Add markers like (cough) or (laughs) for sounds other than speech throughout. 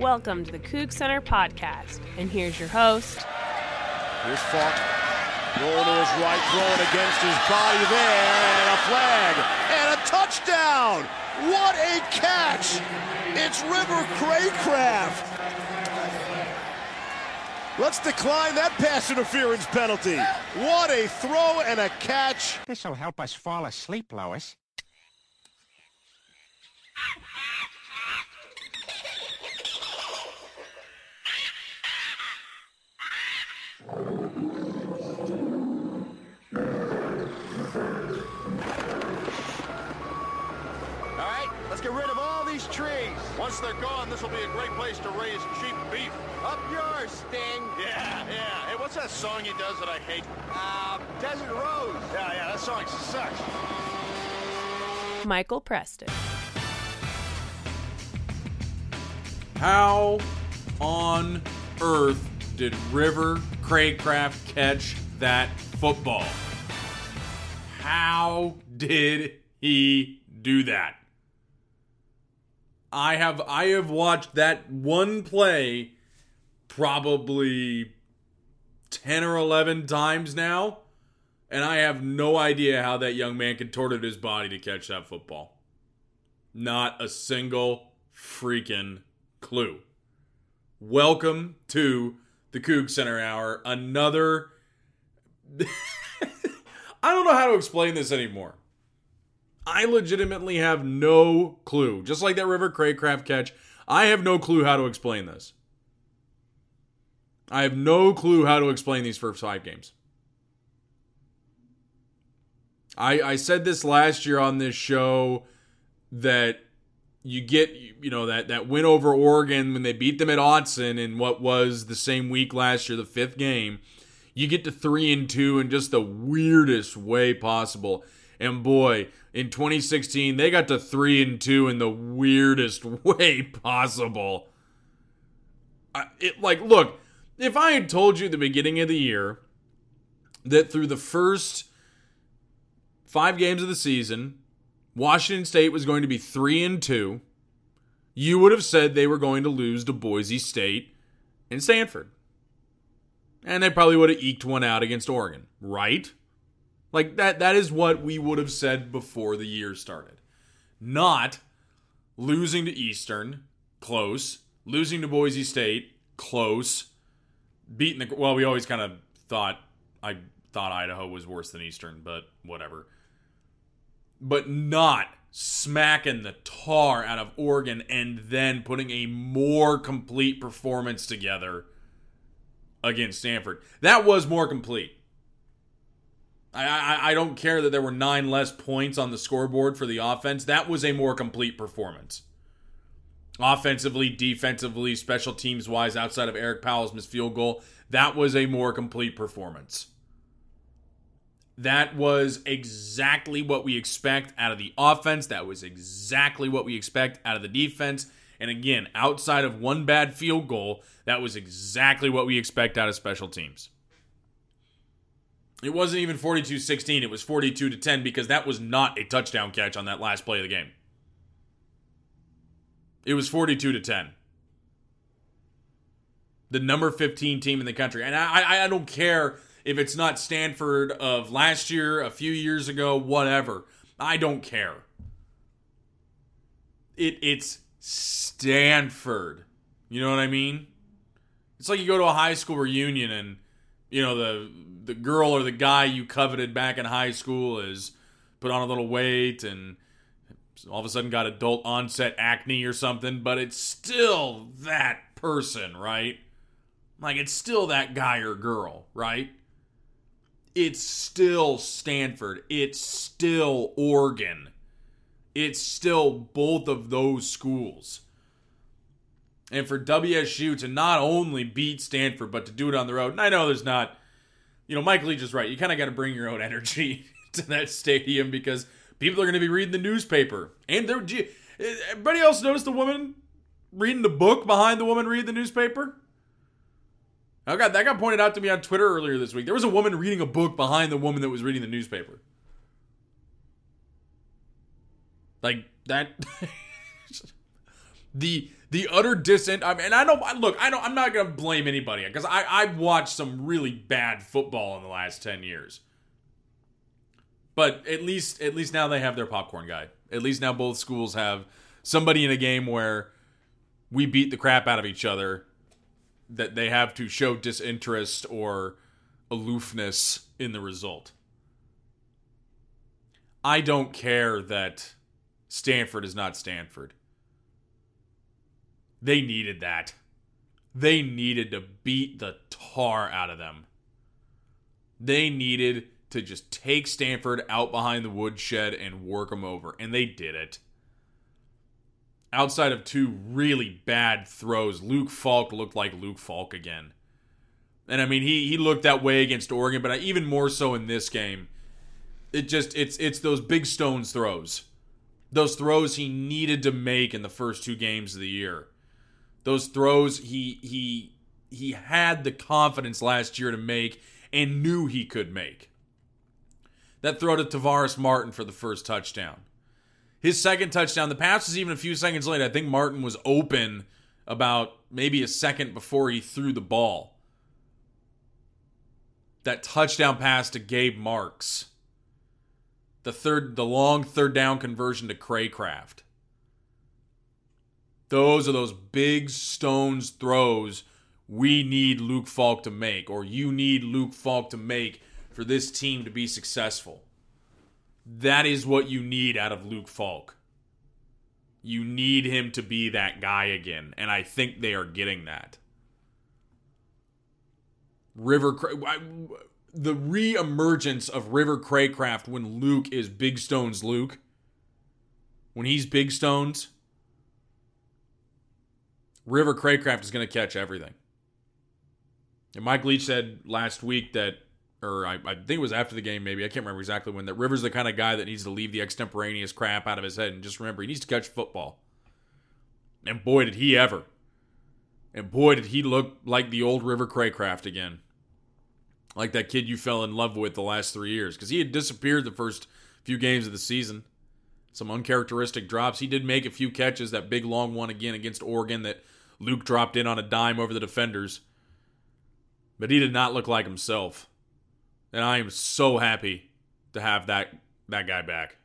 Welcome to the Coug Center podcast. And here's your host. Here's Falk rolling to his right, throwing against his body there, and a flag, and a touchdown! What a catch! It's River Cracraft. Let's decline that pass interference penalty. What a throw and a catch. This'll help us fall asleep, Lois. All right, let's get rid of all these trees. Once they're gone, this will be a great place to raise cheap beef. Up yours, Sting. Yeah, yeah. Hey, what's that song he does that I hate? Uh, Desert Rose. Yeah, yeah, that song sucks. Michael Preston. How on earth did River Cracraft catch that football? How did he do that? I have I have watched that one play probably 10 or 11 times now and I have no idea how that young man contorted his body to catch that football. Not a single freaking clue. Welcome to the Coug Center Hour. Another. (laughs) I don't know how to explain this anymore. I legitimately have no clue. Just like that River Cracraft catch, I have no clue how to explain this. I have no clue how to explain these first five games. I, I said this last year on this show that you get you know that that win over Oregon when they beat them at Autzen in what was the same week last year, the fifth game. You get to three and two in just the weirdest way possible. And boy, in 2016, they got to three and two in the weirdest (laughs) way possible. I, it like look, if I had told you at the beginning of the year that through the first five games of the season, Washington State was going to be 3 and 2, you would have said they were going to lose to Boise State and Stanford. And they probably would have eked one out against Oregon, right? Like that that is what we would have said before the year started. Not losing to Eastern, close, losing to Boise State, close, beating the well, we always kind of thought I thought Idaho was worse than Eastern, but whatever but not smacking the tar out of Oregon and then putting a more complete performance together against Stanford. That was more complete. I, I, don't care that there were nine less points on the scoreboard for the offense. That was a more complete performance. Offensively, defensively, special teams wise, outside of Erik Powell's missed field goal, that was a more complete performance. That was exactly what we expect out of the offense. That was exactly what we expect out of the defense. And again, outside of one bad field goal, that was exactly what we expect out of special teams. It wasn't even 42 16, it was 42 to 10 because that was not a touchdown catch on that last play of the game. It was 42 to 10. The number 15 team in the country. And I, I don't care if it's not Stanford of last year, a few years ago, whatever. I don't care. It it's Stanford. You know what I mean? It's like you go to a high school reunion and you know the the girl or the guy you coveted back in high school is put on a little weight and all of a sudden got adult onset acne or something, but it's still that person, right? Like it's still that guy or girl, right? it's still Stanford. It's still Oregon. It's still both of those schools. And for WSU to not only beat Stanford, but to do it on the road, and I know there's not, you know, Mike Leach is right. You kind of got to bring your own (laughs) energy to that stadium because people are going to be reading the newspaper. And they're, everybody else notice the woman reading the book behind the woman reading the newspaper? I got that got pointed out to me on Twitter earlier this week. There was a woman reading a book behind the woman that was reading the newspaper. Like that (laughs) The the utter dissent. I mean, and I don't look. I don't. I'm not gonna blame anybody because I I've watched some really bad football in the last ten years. But at least at least now they have their popcorn guy. At least now both schools have somebody in a game where we beat the crap out of each other that they have to show disinterest or aloofness in the result. I don't care that Stanford is not Stanford. They needed that. They needed to beat the tar out of them. They needed to just take Stanford out behind the woodshed and work them over, and they did it. Outside of two really bad throws, Luke Falk looked like Luke Falk again. And I mean, he he looked that way against Oregon, but even more so in this game. It just it's it's those big stones throws. Those throws he needed to make in the first two games of the year. Those throws he he he had the confidence last year to make and knew he could make. That throw to Tavares Martin for the first touchdown. His second touchdown, the pass was even a few seconds late. I think Martin was open about maybe a second before he threw the ball that touchdown pass to Gabe Marks. The third the long third down conversion to Cracraft. Those are those big stones throws we need Luke Falk to make, or you need Luke Falk to make for this team to be successful. That is what you need out of Luke Falk. You need him to be that guy again, and I think they are getting that. River the re-emergence of River Cracraft when Luke is Big Stones Luke. When he's Big Stones, River Cracraft is going to catch everything. And Mike Leach said last week that, or I, I, think it was after the game, maybe I can't remember exactly when. That River's the kind of guy that needs to leave the extemporaneous crap out of his head and just remember he needs to catch football. And boy, did he ever! And boy, did he look like the old River Cracraft again. Like that kid you fell in love with the last three years. Because he had disappeared the first few games of the season. Some uncharacteristic drops. He did make a few catches. That big long one again against Oregon that Luke dropped in on a dime over the defenders. But he did not look like himself. And I am so happy to have that that guy back.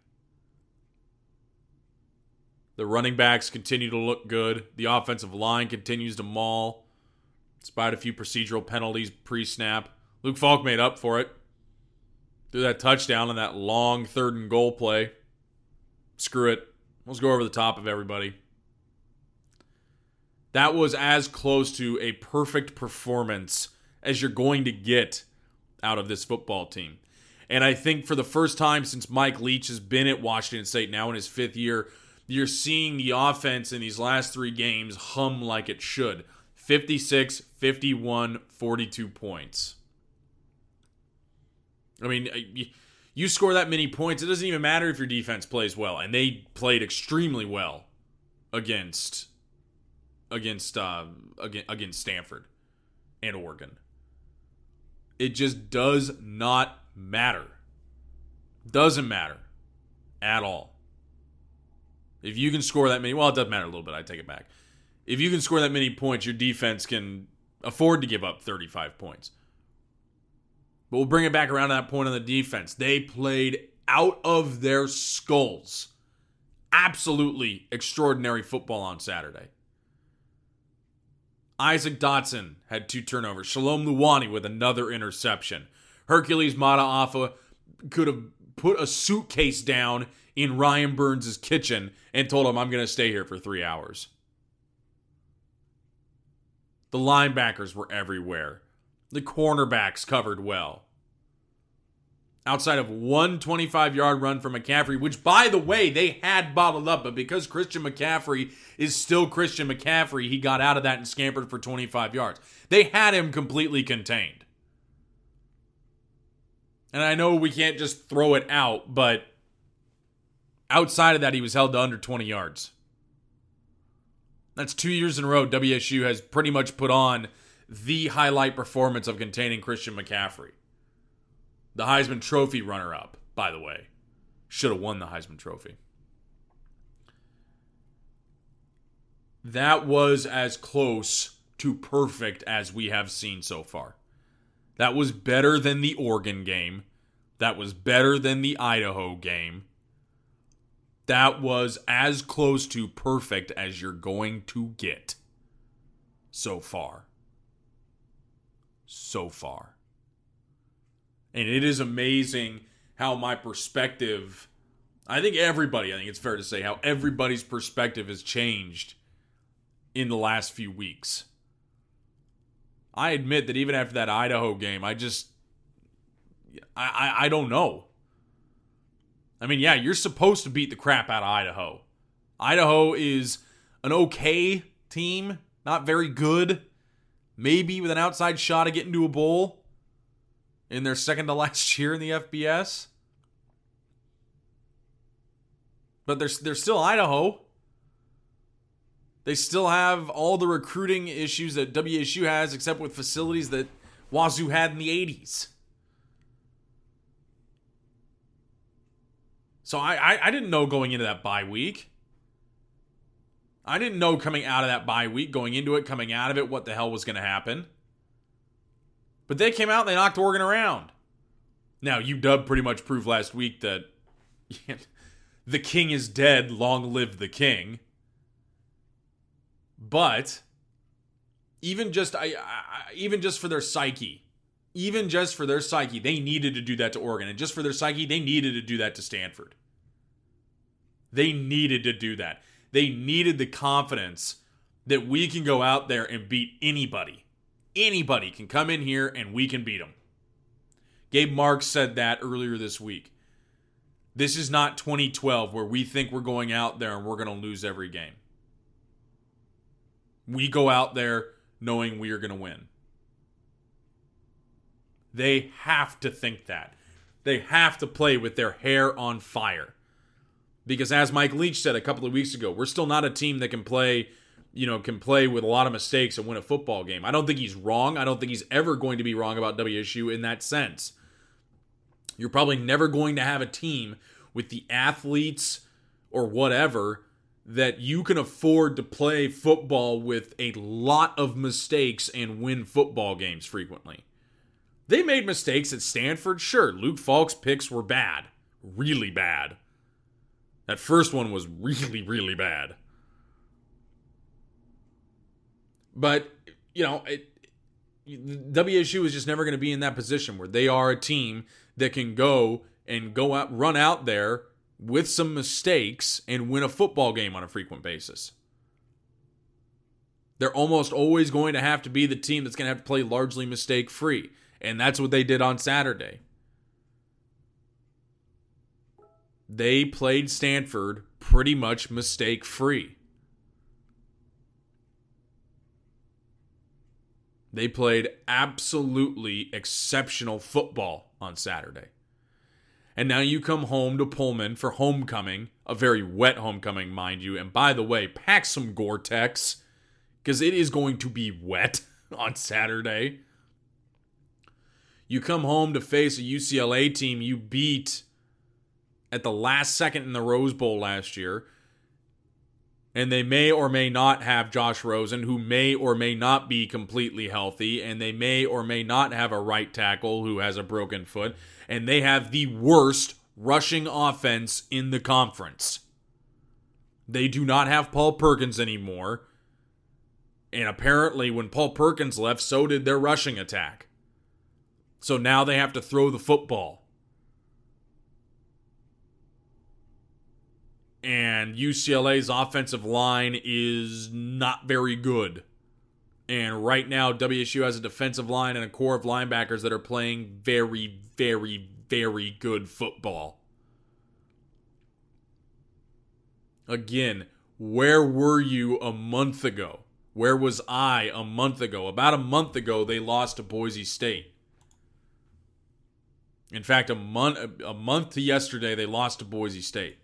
The running backs continue to look good. The offensive line continues to maul, despite a few procedural penalties pre snap. Luke Falk made up for it. Threw that touchdown on that long third and goal play. Screw it. Let's go over the top of everybody. That was as close to a perfect performance as you're going to get out of this football team. And I think for the first time since Mike Leach has been at Washington State, now in his fifth year, you're seeing the offense in these last three games hum like it should 56, 51, 42 points. I mean, uh, you score that many points, it doesn't even matter if your defense plays well, and they played extremely well against against uh, against Stanford and Oregon. It just does not matter. Doesn't matter at all. If you can score that many, well, it doesn't matter a little bit. I take it back. If you can score that many points, your defense can afford to give up 35 points. But we'll bring it back around to that point on the defense. They played out of their skulls. Absolutely extraordinary football on Saturday. Isaac Dotson had two turnovers. Shalom Luani with another interception. Hercules Mata'afa could have put a suitcase down in Ryan Burns' kitchen and told him, I'm going to stay here for three hours. The linebackers were everywhere. The cornerbacks covered well. Outside of one 25 yard run from McCaffrey, which, by the way, they had bottled up, but because Christian McCaffrey is still Christian McCaffrey, he got out of that and scampered for 25 yards. They had him completely contained. And I know we can't just throw it out, but outside of that, he was held to under 20 yards. That's two years in a row WSU has pretty much put on the highlight performance of containing Christian McCaffrey. The Heisman Trophy runner up, by the way. Should have won the Heisman Trophy. that was as close to perfect as we have seen so far. That was better than the Oregon game. That was better than the Idaho game. That was as close to perfect as you're going to get so far. So far. And it is amazing how my perspective, I think everybody, I think it's fair to say, how everybody's perspective has changed in the last few weeks. I admit that even after that Idaho game, I just, I, I, I don't know. I mean, yeah, you're supposed to beat the crap out of Idaho. Idaho is an okay team, not very good. Maybe with an outside shot of getting to a bowl in their second to last year in the FBS. But they're, they're still Idaho. They still have all the recruiting issues that WSU has, except with facilities that Wazoo had in the 80s. So I, I, I didn't know going into that bye week. I didn't know coming out of that bye week, going into it, coming out of it, what the hell was going to happen. But they came out and they knocked Oregon around. Now, UW pretty much proved last week that (laughs) the king is dead, long live the king. But even just I, I, even just for their psyche, even just for their psyche, they needed to do that to Oregon, and just for their psyche, they needed to do that to Stanford. They needed to do that. They needed the confidence that we can go out there and beat anybody. Anybody can come in here and we can beat them. Gabe Marks said that earlier this week. This is not 2012 where we think we're going out there and we're going to lose every game. We go out there knowing we are going to win. They have to think that. They have to play with their hair on fire. Because as Mike Leach said a couple of weeks ago, we're still not a team that can play, you know, can play with a lot of mistakes and win a football game. I don't think he's wrong. I don't think he's ever going to be wrong about WSU in that sense. You're probably never going to have a team with the athletes or whatever that you can afford to play football with a lot of mistakes and win football games frequently. They made mistakes at Stanford, sure. Luke Falk's picks were bad, really bad. That first one was really, really bad. But, you know, it, WSU is just never going to be in that position where they are a team that can go and go out, run out there with some mistakes and win a football game on a frequent basis. They're almost always going to have to be the team that's going to have to play largely mistake free. And that's what they did on Saturday. They played Stanford pretty much mistake free. They played absolutely exceptional football on Saturday. And now you come home to Pullman for homecoming, a very wet homecoming, mind you. And by the way, pack some Gore Tex because it is going to be wet (laughs) on Saturday. You come home to face a UCLA team you beat at the last second in the Rose Bowl last year. And they may or may not have Josh Rosen, who may or may not be completely healthy. And they may or may not have a right tackle who has a broken foot and they have the worst rushing offense in the conference. They do not have Paul Perkins anymore. And apparently, when Paul Perkins left, so did their rushing attack. So now they have to throw the football. And UCLA's offensive line is not very good. And right now, WSU has a defensive line and a core of linebackers that are playing very, very, very good football. Again, where were you a month ago? Where was I a month ago? About a month ago, they lost to Boise State. In fact, a month a month to yesterday, they lost to Boise State.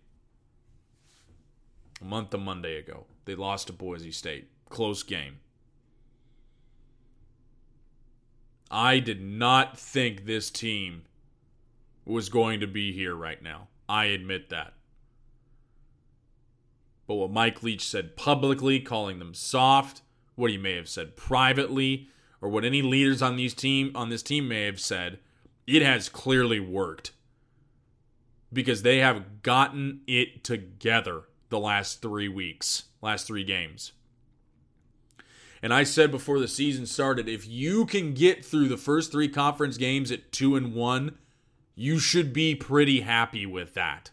A month to Monday ago, they lost to Boise State. Close game. I did not think this team was going to be here right now. I admit that. But what Mike Leach said publicly, calling them soft, what he may have said privately, or what any leaders on these team on this team may have said, it has clearly worked. Because they have gotten it together the last three weeks, last three games. And I said before the season started, if you can get through the first three conference games at two and one, you should be pretty happy with that.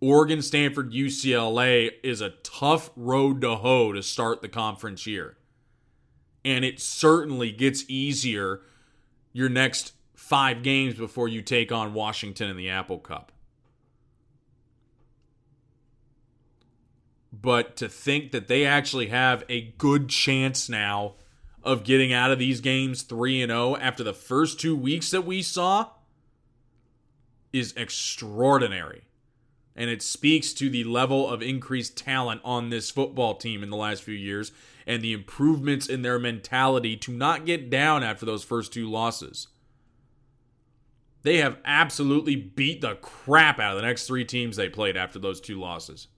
Oregon, Stanford, UCLA is a tough road to hoe to start the conference year. And it certainly gets easier your next five games before you take on Washington in the Apple Cup. But to think that they actually have a good chance now of getting out of these games 3 and 0 after the first 2 weeks that we saw is extraordinary. And it speaks to the level of increased talent on this football team in the last few years and the improvements in their mentality to not get down after those first two losses. They have absolutely beat the crap out of the next three teams they played after those two losses.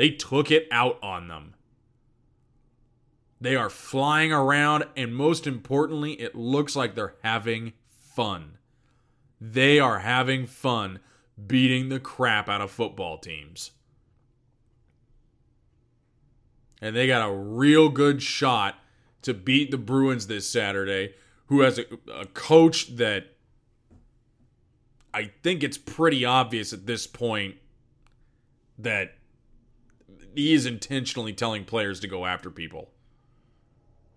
They took it out on them. They are flying around, and most importantly, it looks like they're having fun. They are having fun beating the crap out of football teams. And they got a real good shot to beat the Bruins this Saturday, who has a, a coach that I think it's pretty obvious at this point that he is intentionally telling players to go after people.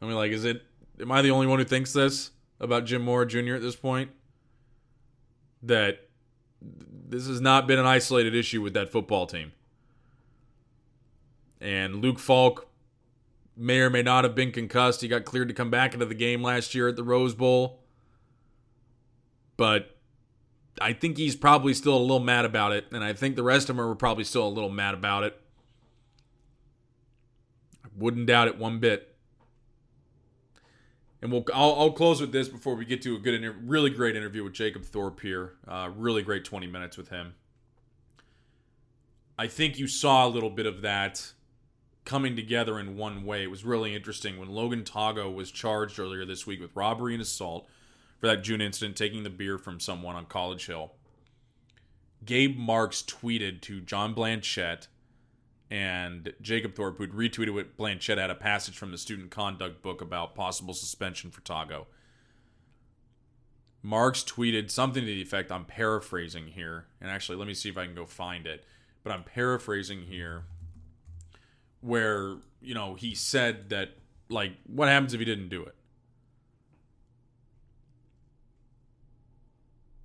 I mean, like, is it? Am I the only one who thinks this about Jim Mora Jr. at this point? That this has not been an isolated issue with that football team. And Luke Falk may or may not have been concussed. He got cleared to come back into the game last year at the Rose Bowl. But I think he's probably still a little mad about it. And I think the rest of them are probably still a little mad about it. Wouldn't doubt it one bit. And we'll I'll, I'll, close with this before we get to a good, inter- really great interview with Jacob Thorpe here. Uh, really great 20 minutes with him. I think you saw a little bit of that coming together in one way. It was really interesting when Logan Tago was charged earlier this week with robbery and assault for that June incident, taking the beer from someone on College Hill. Gabe Marks tweeted to John Blanchette and Jacob Thorpe, who'd retweeted what Blanchette had a passage from the student conduct book about possible suspension for Tago. Marks tweeted something to the effect I'm paraphrasing here, and actually, let me see if I can go find it. But I'm paraphrasing here, where you know he said that like, what happens if he didn't do it?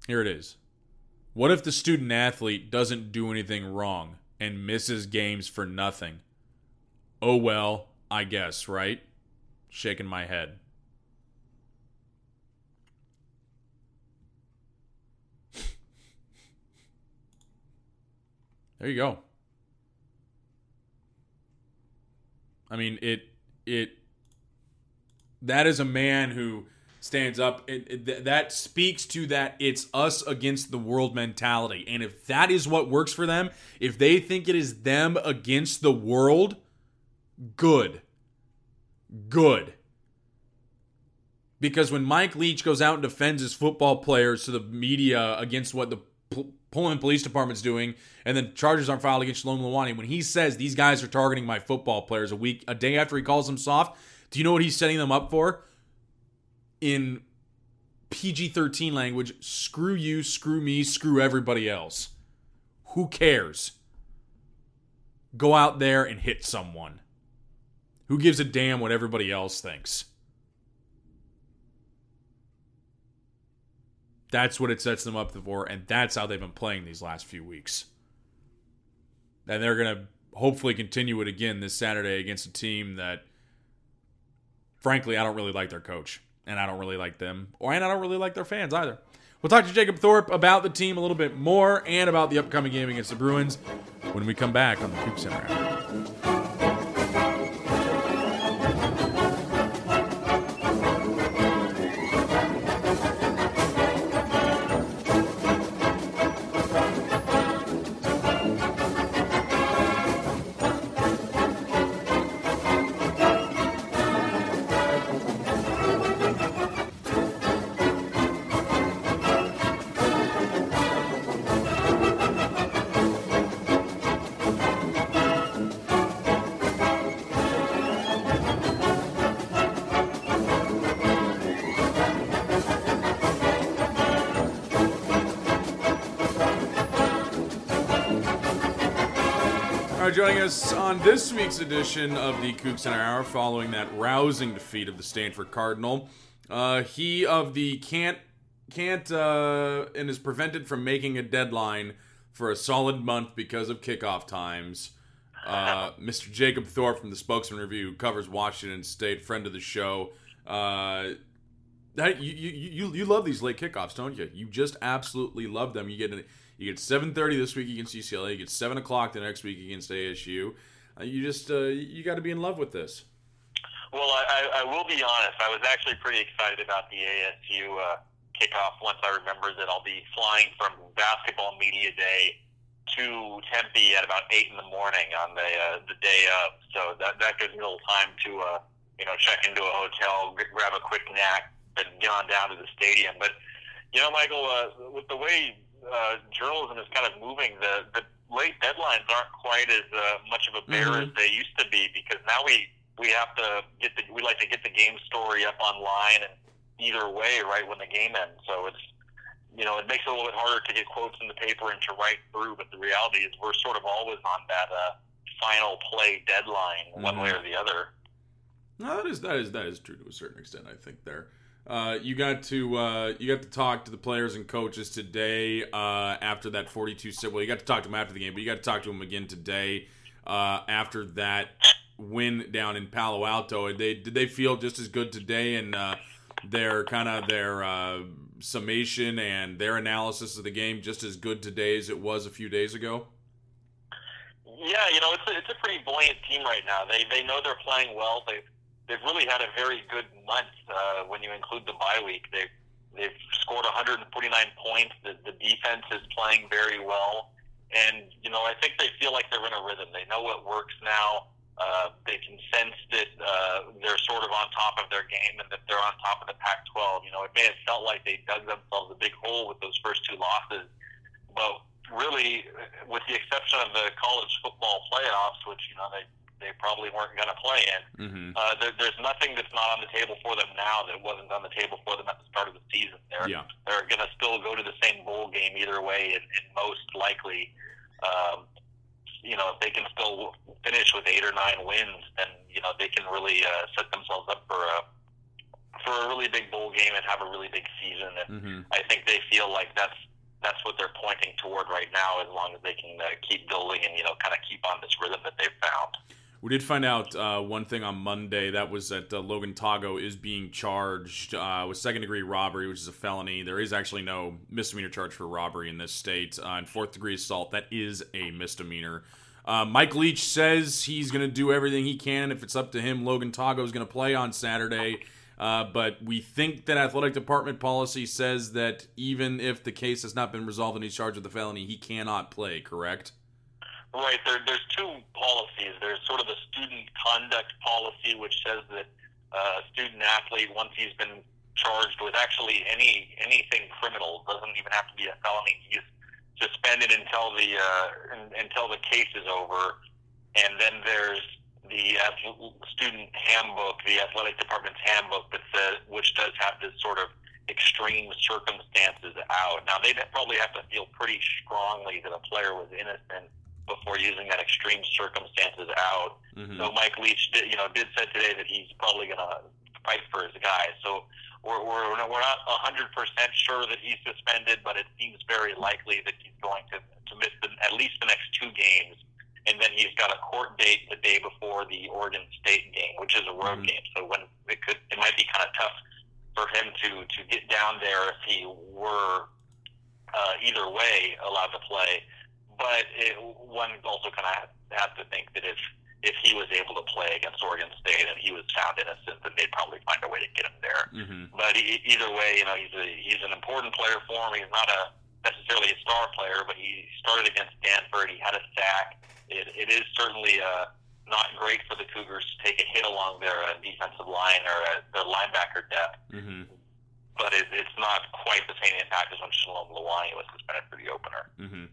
Here it is. What if the student athlete doesn't do anything wrong? And misses games for nothing. Oh well, I guess, right? Shaking my head. (laughs) there you go. I mean, it it that is a man who stands up. It, it, that speaks to that it's us against the world mentality. And if that is what works for them, if they think it is them against the world, good. Good. Because when Mike Leach goes out and defends his football players to the media against what the Pullman Police Department's doing, and then charges aren't filed against Shalom Luani, when he says these guys are targeting my football players a week, a day after he calls them soft, do you know what he's setting them up for? In PG 13 language screw you, screw me, screw everybody else. Who cares? Go out there and hit someone. Who gives a damn what everybody else thinks? That's what it sets them up for, and that's how they've been playing these last few weeks. And they're going to hopefully continue it again this Saturday against a team that, frankly, I don't really like their coach and I don't really like them, or and I don't really like their fans either. We'll talk to Jacob Thorpe about the team a little bit more and about the upcoming game against the Bruins when we come back on the Coug Center this week's edition of the Coug Center Hour, following that rousing defeat of the Stanford Cardinal, uh, he of the can't can't uh, and is prevented from making a deadline for a solid month because of kickoff times. Uh, (laughs) Mr. Jacob Thorpe from the Spokesman Review covers Washington State, friend of the show. Uh, that you, you you you love these late kickoffs, don't you? You just absolutely love them. You get an, you get seven thirty this week against UCLA. You get seven o'clock the next week against ASU. Uh, you just uh, you got to be in love with this. Well, I, I will be honest. I was actually pretty excited about the ASU uh, kickoff once I remembered that I'll be flying from basketball media day to Tempe at about eight in the morning on the uh, the day of. So that that gives me a little time to uh, you know check into a hotel, grab a quick nap, and get on down to the stadium. But you know, Michael, uh, with the way uh, journalism is kind of moving, the the late deadlines aren't quite as uh, much of a bear Mhm. as they used to be because now we we have to get the we like to get the game story up online and either way right when the game ends. So it's you know it makes it a little bit harder to get quotes in the paper and to write through. But the reality is we're sort of always on that uh, final play deadline, one way or the other. No, that is that is that is true to a certain extent. I think there. Uh, you got to uh, you got to talk to the players and coaches today uh, after that 42 set. Well, you got to talk to them after the game, but you got to talk to them again today uh, after that win down in Palo Alto. Did they did they feel just as good today and uh, their kind of their summation and their analysis of the game just as good today as it was a few days ago? Yeah, you know, it's a, it's a pretty buoyant team right now. They they know they're playing well. They've they've really had a very good month uh, when you include the bye week. They've they've scored 149 points. The, the defense is playing very well, and you know, I think they feel like they're in a rhythm. They know what works now. Uh, they can sense that uh, they're sort of on top of their game and that they're on top of the Pac-12. You know, it may have felt like they dug themselves a big hole with those first two losses, but really, with the exception of the college football playoffs, which you know they they probably weren't going to play in, Mm-hmm. uh, there, there's nothing that's not on the table for them now that wasn't on the table for them at the start of the season. They're Yeah. they're going to still go to the same bowl game either way, and, and most likely, um, you know, if they can still finish with eight or nine wins, then you know they can really uh, set themselves up for a for a really big bowl game and have a really big season. And Mm-hmm. I think they feel like that's that's what they're pointing toward right now, as long as they can uh, keep building and you know kind of keep on this rhythm that they've found. We did find out uh, one thing on Monday. That was that uh, Logan Tago is being charged uh, with second degree robbery, which is a felony. There is actually no misdemeanor charge for robbery in this state. Uh, and fourth degree assault, that is a misdemeanor. Uh, Mike Leach says he's going to do everything he can. If it's up to him, Logan Tago is going to play on Saturday. Uh, but we think that athletic department policy says that even if the case has not been resolved and he's charged with a felony, he cannot play, correct? Right. There, there's two policies. There's sort of the student conduct policy, which says that uh, a student athlete, once he's been charged with actually any anything criminal, doesn't even have to be a felony. He's suspended until the uh, un- until the case is over, and then there's the student handbook, the athletic department's handbook that says, which does have this sort of extreme circumstances out. Now they'd probably have to feel pretty strongly that a player was innocent before using that extreme circumstances out. Mm-hmm. So Mike Leach, did, you know, did said today that he's probably going to fight for his guy. So we're we're we're not hundred percent sure that he's suspended, but it seems very likely that he's going to to miss the, at least the next two games, and then he's got a court date the day before the Oregon State game, which is a road Mhm. game. So when it could, it might be kind of tough for him to to get down there if he were uh, either way allowed to play. But it, one also kind of has to think that if if he was able to play against Oregon State and he was found innocent, then they'd probably find a way to get him there. Mm-hmm. But e- either way, you know, he's a, he's an important player for him. He's not a necessarily a star player, but he started against Stanford. He had a sack. It, it is certainly uh, not great for the Cougars to take a hit along their uh, defensive line or uh, their linebacker depth. Mm-hmm. But it, it's not quite the same impact as when Shalom Luani was suspended for the opener. Mm-hmm.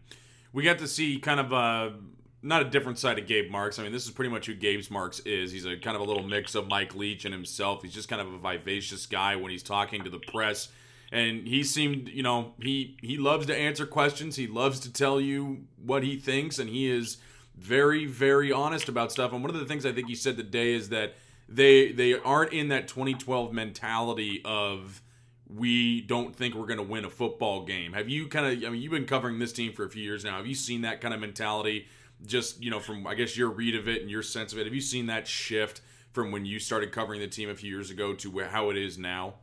We got to see kind of a not a different side of Gabe Marks. I mean, this is pretty much who Gabe's Marks is. He's a kind of a little mix of Mike Leach and himself. He's just kind of a vivacious guy when he's talking to the press. And he seemed, you know, he he loves to answer questions. He loves to tell you what he thinks, and he is very, very honest about stuff. And one of the things I think he said today is that they they aren't in that 2012 mentality of we don't think we're going to win a football game. Have you kind of? I mean, you've been covering this team for a few years now. Have you seen that kind of mentality? Just you know, from I guess your read of it and your sense of it. Have you seen that shift from when you started covering the team a few years ago to how it is now?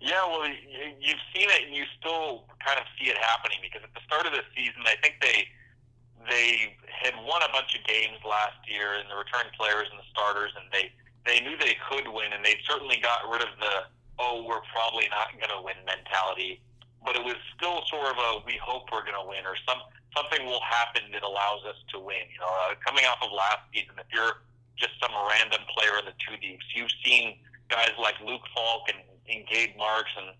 Yeah, well, you've seen it, and you still kind of see it happening because at the start of the season, I think they they had won a bunch of games last year, and the return players and the starters, and they they knew they could win, and they certainly got rid of the oh we're probably not going to win mentality, but it was still sort of a we hope we're going to win, or some something will happen that allows us to win. You know, uh, coming off of last season, if you're just some random player in the two deeps, you've seen guys like Luke Falk and and Gabe Marks and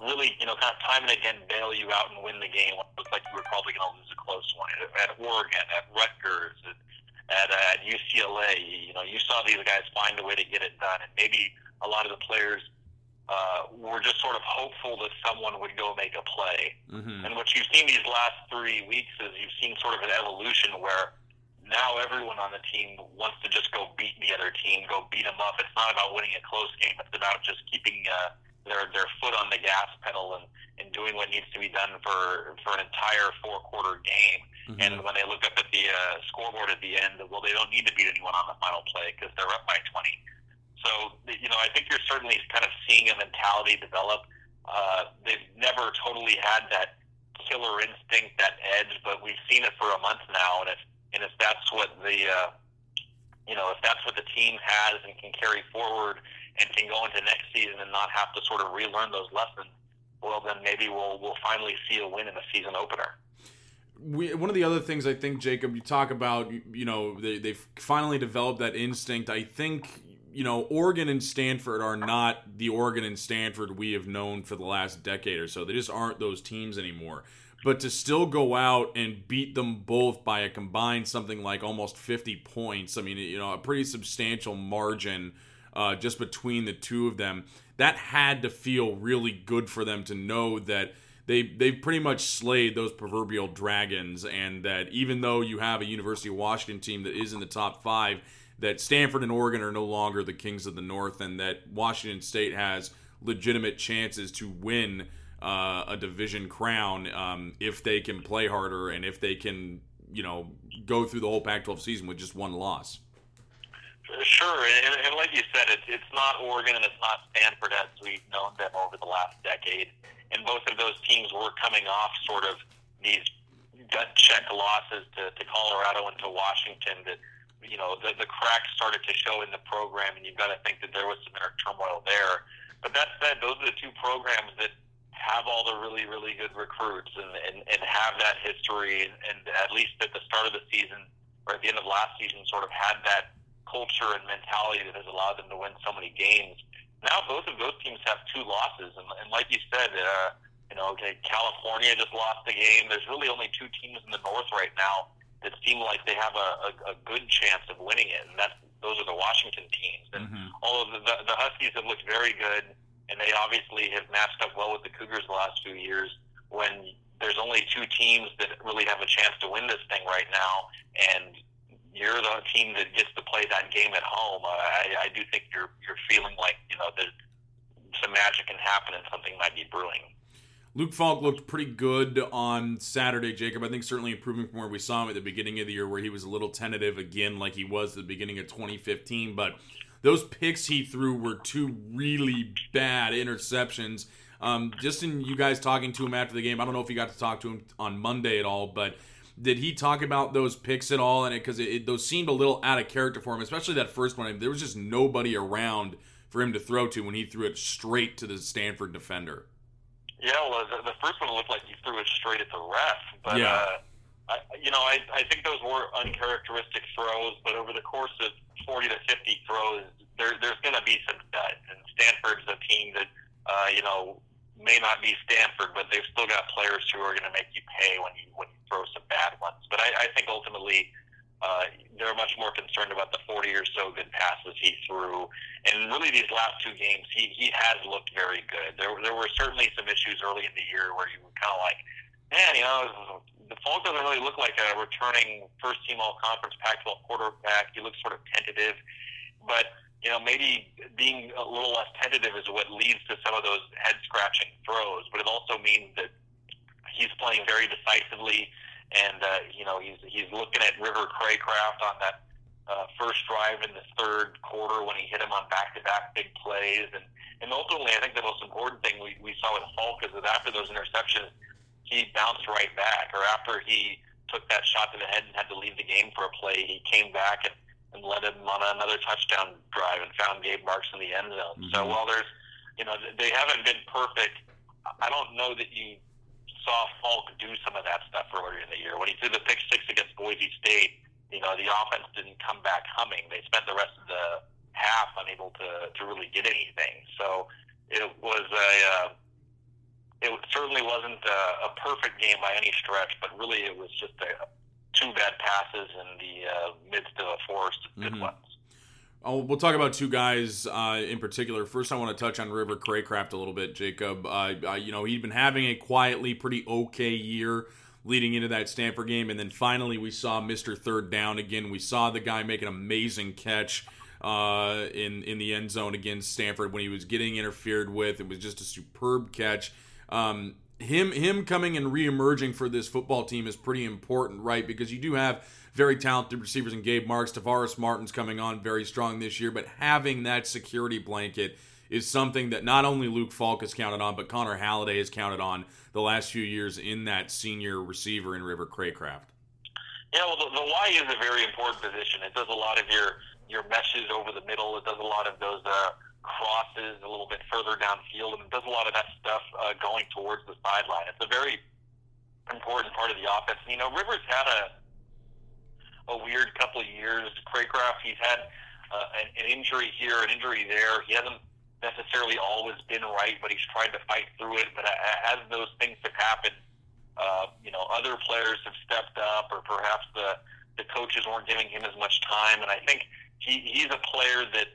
really, you know, kind of time and again bail you out and win the game. When it looks like you were probably going to lose a close one at Oregon, at Rutgers, at, at, uh, at UCLA. You know, you saw these guys find a way to get it done, and maybe a lot of the players uh, were just sort of hopeful that someone would go make a play. Mm-hmm. And what you've seen these last three weeks is you've seen sort of an evolution where now everyone on the team wants to just go beat the other team, go beat them up. It's not about winning a close game. It's about just keeping uh, their their foot on the gas pedal and, and doing what needs to be done for for an entire four quarter game. Mm-hmm. And when they look up at the uh, scoreboard at the end, well, they don't need to beat anyone on the final play because they're up by 20. So you know, I think you're certainly kind of seeing a mentality develop. Uh, they've never totally had that killer instinct, that edge, but we've seen it for a month now, and it's and if that's what the uh, you know if that's what the team has and can carry forward and can go into next season and not have to sort of relearn those lessons, well then maybe we'll we'll finally see a win in the season opener. We, one of the other things I think, Jacob, you talk about, you know, they, they've finally developed that instinct. I think, you know, Oregon and Stanford are not the Oregon and Stanford we have known for the last decade or so. They just aren't those teams anymore but to still go out and beat them both by a combined something like almost 50 points, I mean, you know, a pretty substantial margin uh, just between the two of them, that had to feel really good for them to know that they they've pretty much slayed those proverbial dragons, and that even though you have a University of Washington team that is in the top five, that Stanford and Oregon are no longer the kings of the North, and that Washington State has legitimate chances to win uh, a division crown um, if they can play harder and if they can, you know, go through the whole Pac-12 season with just one loss. Sure, and, and like you said, it's it's not Oregon and it's not Stanford as we've known them over the last decade. And both of those teams were coming off sort of these gut check losses to, to Colorado and to Washington that you know the, the cracks started to show in the program, and you've got to think that there was some inner turmoil there. But that said, those are the two programs that have all the really, really good recruits and, and, and have that history, and, and at least at the start of the season or at the end of last season, sort of had that culture and mentality that has allowed them to win so many games. Now both of those teams have two losses, and, and like you said, uh, you know, okay, California just lost the game. There's really only two teams in the North right now that seem like they have a, a, a good chance of winning it, and that's those are the Washington teams. And mm-hmm. of the, the, the Huskies have looked very good and they obviously have matched up well with the Cougars the last few years. When there's only two teams that really have a chance to win this thing right now, and you're the team that gets to play that game at home, I, I do think you're you're feeling like you know that some magic can happen and something might be brewing. Luke Falk looked pretty good on Saturday, Jacob. I think certainly improving from where we saw him at the beginning of the year, where he was a little tentative again, like he was at the beginning of 2015. But those picks he threw were two really bad interceptions. Um, just in you guys talking to him after the game, I don't know if you got to talk to him on Monday at all, but did he talk about those picks at all? And because it, it, those seemed a little out of character for him, especially that first one. There was just nobody around for him to throw to when he threw it straight to the Stanford defender. Yeah, well, the, the first one looked like he threw it straight at the ref, but yeah. uh, I, you know, I, I think those were uncharacteristic throws, but over the course of 40 to 50 throws, there, there's going to be some duds. And Stanford's a team that, uh, you know, may not be Stanford, but they've still got players who are going to make you pay when you when you throw some bad ones. But I, I think ultimately uh, they're much more concerned about the 40 or so good passes he threw. And really, these last two games, he he has looked very good. There there were certainly some issues early in the year where you were kind of like, man, you know, the Falk doesn't really look like a returning first team All Conference Pac-12 quarterback. He looks sort of tentative, but you know maybe being a little less tentative is what leads to some of those head scratching throws. But it also means that he's playing very decisively, and uh, you know he's he's looking at River Cracraft on that uh, first drive in the third quarter when he hit him on back-to-back big plays, and and ultimately I think the most important thing we, we saw with Falk is that after those interceptions, he bounced right back, or after he took that shot to the head and had to leave the game for a play, he came back and, and led him on another touchdown drive and found Gabe Marks in the end zone. Mm-hmm. So while there's, you know, they haven't been perfect, I don't know that you saw Falk do some of that stuff earlier in the year. When he threw the pick six against Boise State, you know, the offense didn't come back humming. They spent the rest of the half unable to, to really get anything. So it was a, uh, it certainly wasn't a, a perfect game by any stretch, but really it was just a, two bad passes in the uh, midst of a forest of good mm-hmm. ones. Oh, we'll talk about two guys uh, in particular. First, I want to touch on River Cracraft a little bit, Jacob. Uh, uh, you know, he'd been having a quietly pretty okay year leading into that Stanford game, and then finally we saw Mr. Third Down again. We saw the guy make an amazing catch uh, in in the end zone against Stanford when he was getting interfered with. It was just a superb catch. Um, him him coming and reemerging for this football team is pretty important, right? Because you do have very talented receivers in Gabe Marks, Tavares Martin's coming on very strong this year, but having that security blanket is something that not only Luke Falk has counted on, but Connor Halliday has counted on the last few years in that senior receiver in River Cracraft. Yeah, well, the, the Y is a very important position. It does a lot of your your meshes over the middle. It does a lot of those uh, crosses a little bit further downfield, and it does a lot of that stuff uh, going towards the sideline. It's a very important part of the offense. You know, Rivers had a a weird couple of years. Cracraft, he's had uh, an, an injury here, an injury there. He hasn't necessarily always been right, but he's tried to fight through it. But as those things have happened, uh, you know, other players have stepped up, or perhaps the the coaches weren't giving him as much time. And I think he, he's a player that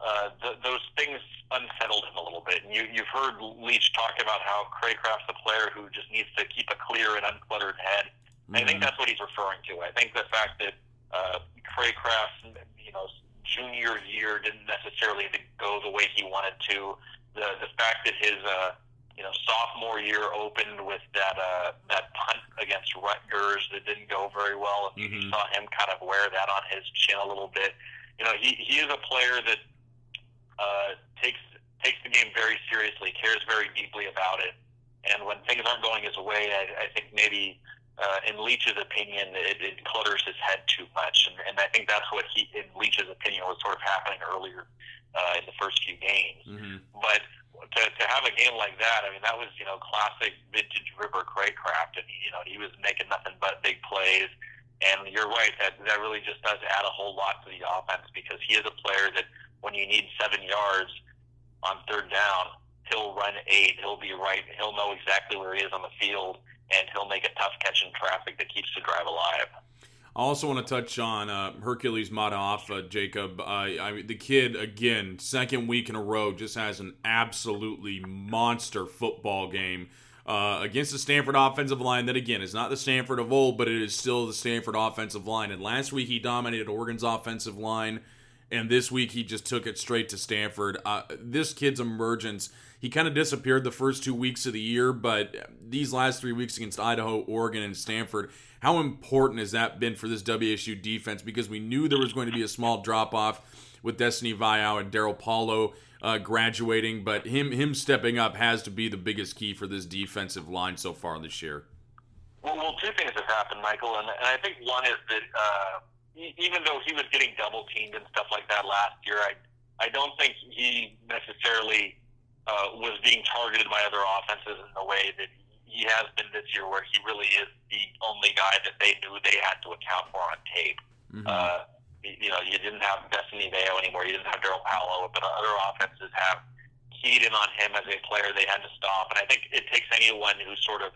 uh, th- those things unsettled him a little bit. And you, you've heard Leach talk about how Cracraft's a player who just needs to keep a clear and uncluttered head. Mm-hmm. I think that's what he's referring to. I think the fact that uh, Cracraft's you know junior year didn't necessarily go the way he wanted to. The the fact that his uh, you know sophomore year opened with that uh, that punt against Rutgers that didn't go very well, and mm-hmm. you saw him kind of wear that on his chin a little bit. You know, he he is a player that uh, takes takes the game very seriously, cares very deeply about it, and when things aren't going his way, I, I think maybe uh, in Leach's opinion, it, it clutters his head too much, and, and I think that's what he, in Leach's opinion, was sort of happening earlier uh, in the first few games. Mm-hmm. But to, to have a game like that, I mean, that was you know classic vintage River Cracraft, and you know he was making nothing but big plays. And you're right that that really just does add a whole lot to the offense because he is a player that when you need seven yards on third down, he'll run eight. He'll be right. He'll know exactly where he is on the field, and he'll make a tough catch in traffic that keeps the drive alive. I also want to touch on uh, Hercules Mataafa, Jacob. Uh, I mean, the kid again, second week in a row, just has an absolutely monster football game uh, against the Stanford offensive line. That again is not the Stanford of old, but it is still the Stanford offensive line. And last week he dominated Oregon's offensive line and this week he just took it straight to Stanford. Uh, this kid's emergence, he kind of disappeared the first two weeks of the year, but these last three weeks against Idaho, Oregon, and Stanford, how important has that been for this WSU defense? Because we knew there was going to be a small drop off with Destiny Vaeao and Darryl Paulo uh, graduating, but him him stepping up has to be the biggest key for this defensive line so far this year. Well, well two things have happened, Michael, and, and I think one is that. Uh even though he was getting double teamed and stuff like that last year, I I don't think he necessarily uh, was being targeted by other offenses in the way that he has been this year, where he really is the only guy that they knew they had to account for on tape. Mm-hmm. Uh, you know, you didn't have Destiny Vaeao anymore. You didn't have Darryl Paulo, but other offenses have keyed in on him as a player they had to stop. And I think it takes anyone who sort of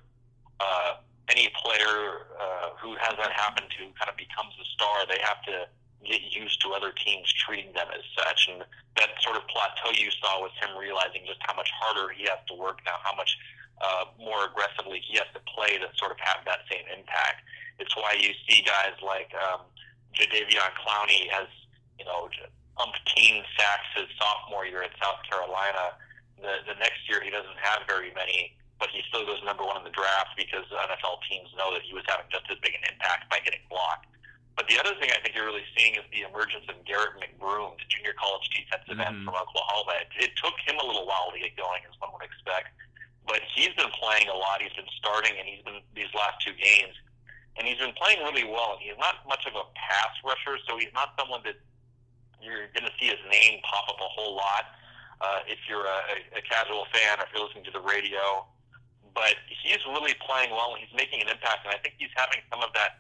uh, any player uh, who has that happen to kind of becomes a star, they have to get used to other teams treating them as such. And that sort of plateau you saw was him realizing just how much harder he has to work now, how much uh, more aggressively. He has to play to sort of have that same impact. It's why you see guys like um, Jadeveon Clowney has, you know, umpteen sacks his sophomore year at South Carolina. The, the next year he doesn't have very many, but he still goes number one in the draft because NFL teams know that he was having just as big an impact by getting blocked. But the other thing I think you're really seeing is the emergence of Garrett McBroom, the junior college defensive end Mhm. from Oklahoma. It, it took him a little while to get going, as one would expect, but he's been playing a lot. He's been starting, and he's been these last two games, and he's been playing really well. He's not much of a pass rusher, so he's not someone that you're going to see his name pop up a whole lot uh, if you're a, a casual fan or if you're listening to the radio. But he's really playing well, and he's making an impact, and I think he's having some of that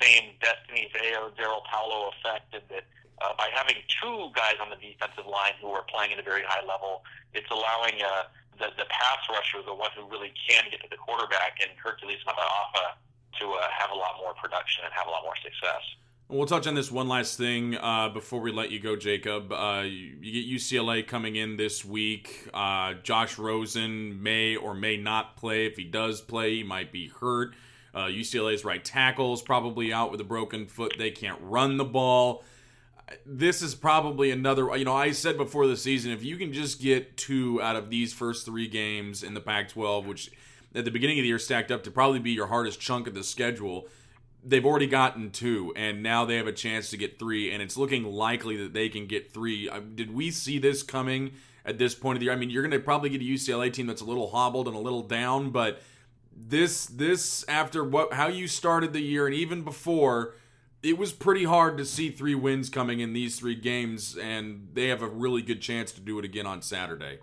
same Destiny Vaeao, Darryl Paulo effect, in that uh, by having two guys on the defensive line who are playing at a very high level, it's allowing uh, the, the pass rusher, the one who really can get to the quarterback, and Hercules Mataafa to uh, have a lot more production and have a lot more success. We'll touch on this one last thing uh, before we let you go, Jacob. Uh, you you get UCLA coming in this week. Uh, Josh Rosen may or may not play. If he does play, he might be hurt. Uh, UCLA's right tackle is probably out with a broken foot. They can't run the ball. This is probably another. You know, I said before the season, if you can just get two out of these first three games in the Pac 12, which at the beginning of the year stacked up to probably be your hardest chunk of the schedule they've already gotten two, and now they have a chance to get three, and it's looking likely that they can get three. Uh, did we see this coming at this point of the year? I mean, you're going to probably get a UCLA team that's a little hobbled and a little down, but this this after what how you started the year and even before, it was pretty hard to see three wins coming in these three games, and they have a really good chance to do it again on Saturday.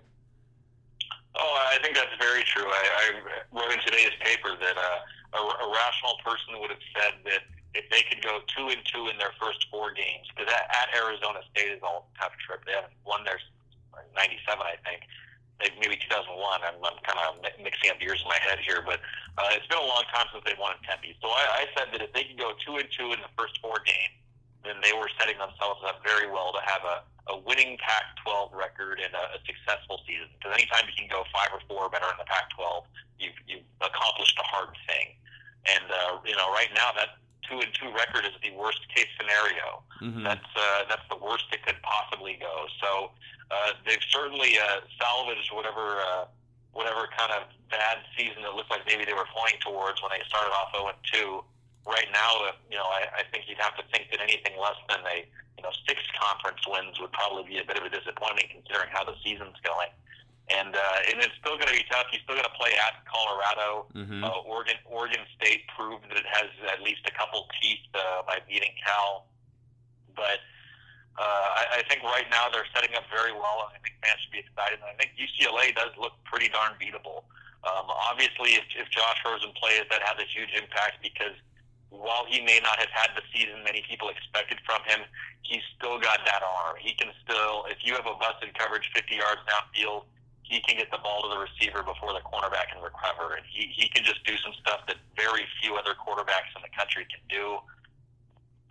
Oh, I think that's very true. I, I wrote in today's paper that uh, a, a rational person would have said that if they could go two and two in their first four games, because at, at Arizona State is all tough trip. They haven't won their '97, I think. Maybe 2001. I'm, I'm kind of mixing up years in my head here, but uh, it's been a long time since they won in Tempe. So I, I said that if they could go two and two in the first four games, then they were setting themselves up very well to have a, a winning Pac-12 record and a, a successful season. Because anytime you can go five or four better in the Pac-12, you've, you've accomplished a hard thing. And uh, you know, right now that two and two record is the worst case scenario. Mm-hmm. That's uh, that's the worst it could possibly go. So uh, they've certainly uh, salvaged whatever uh, whatever kind of bad season it looked like maybe they were pointing towards when they started off 0 and 2. Right now, you know, I, I think you'd have to think that anything less than a you know six conference wins would probably be a bit of a disappointment considering how the season's going. And uh, and it's still going to be tough. You still got to play at Colorado. Mhm. Uh, Oregon Oregon State proved that it has at least a couple teeth uh, by beating Cal. But uh, I, I think right now they're setting up very well, and I think fans should be excited. And I think UCLA does look pretty darn beatable. Um, obviously, if, if Josh Rosen plays, that has a huge impact because while he may not have had the season many people expected from him, he's still got that arm. He can still, if you have a busted coverage 50 yards downfield, he can get the ball to the receiver before the cornerback can recover, and he, he can just do some stuff that very few other quarterbacks in the country can do.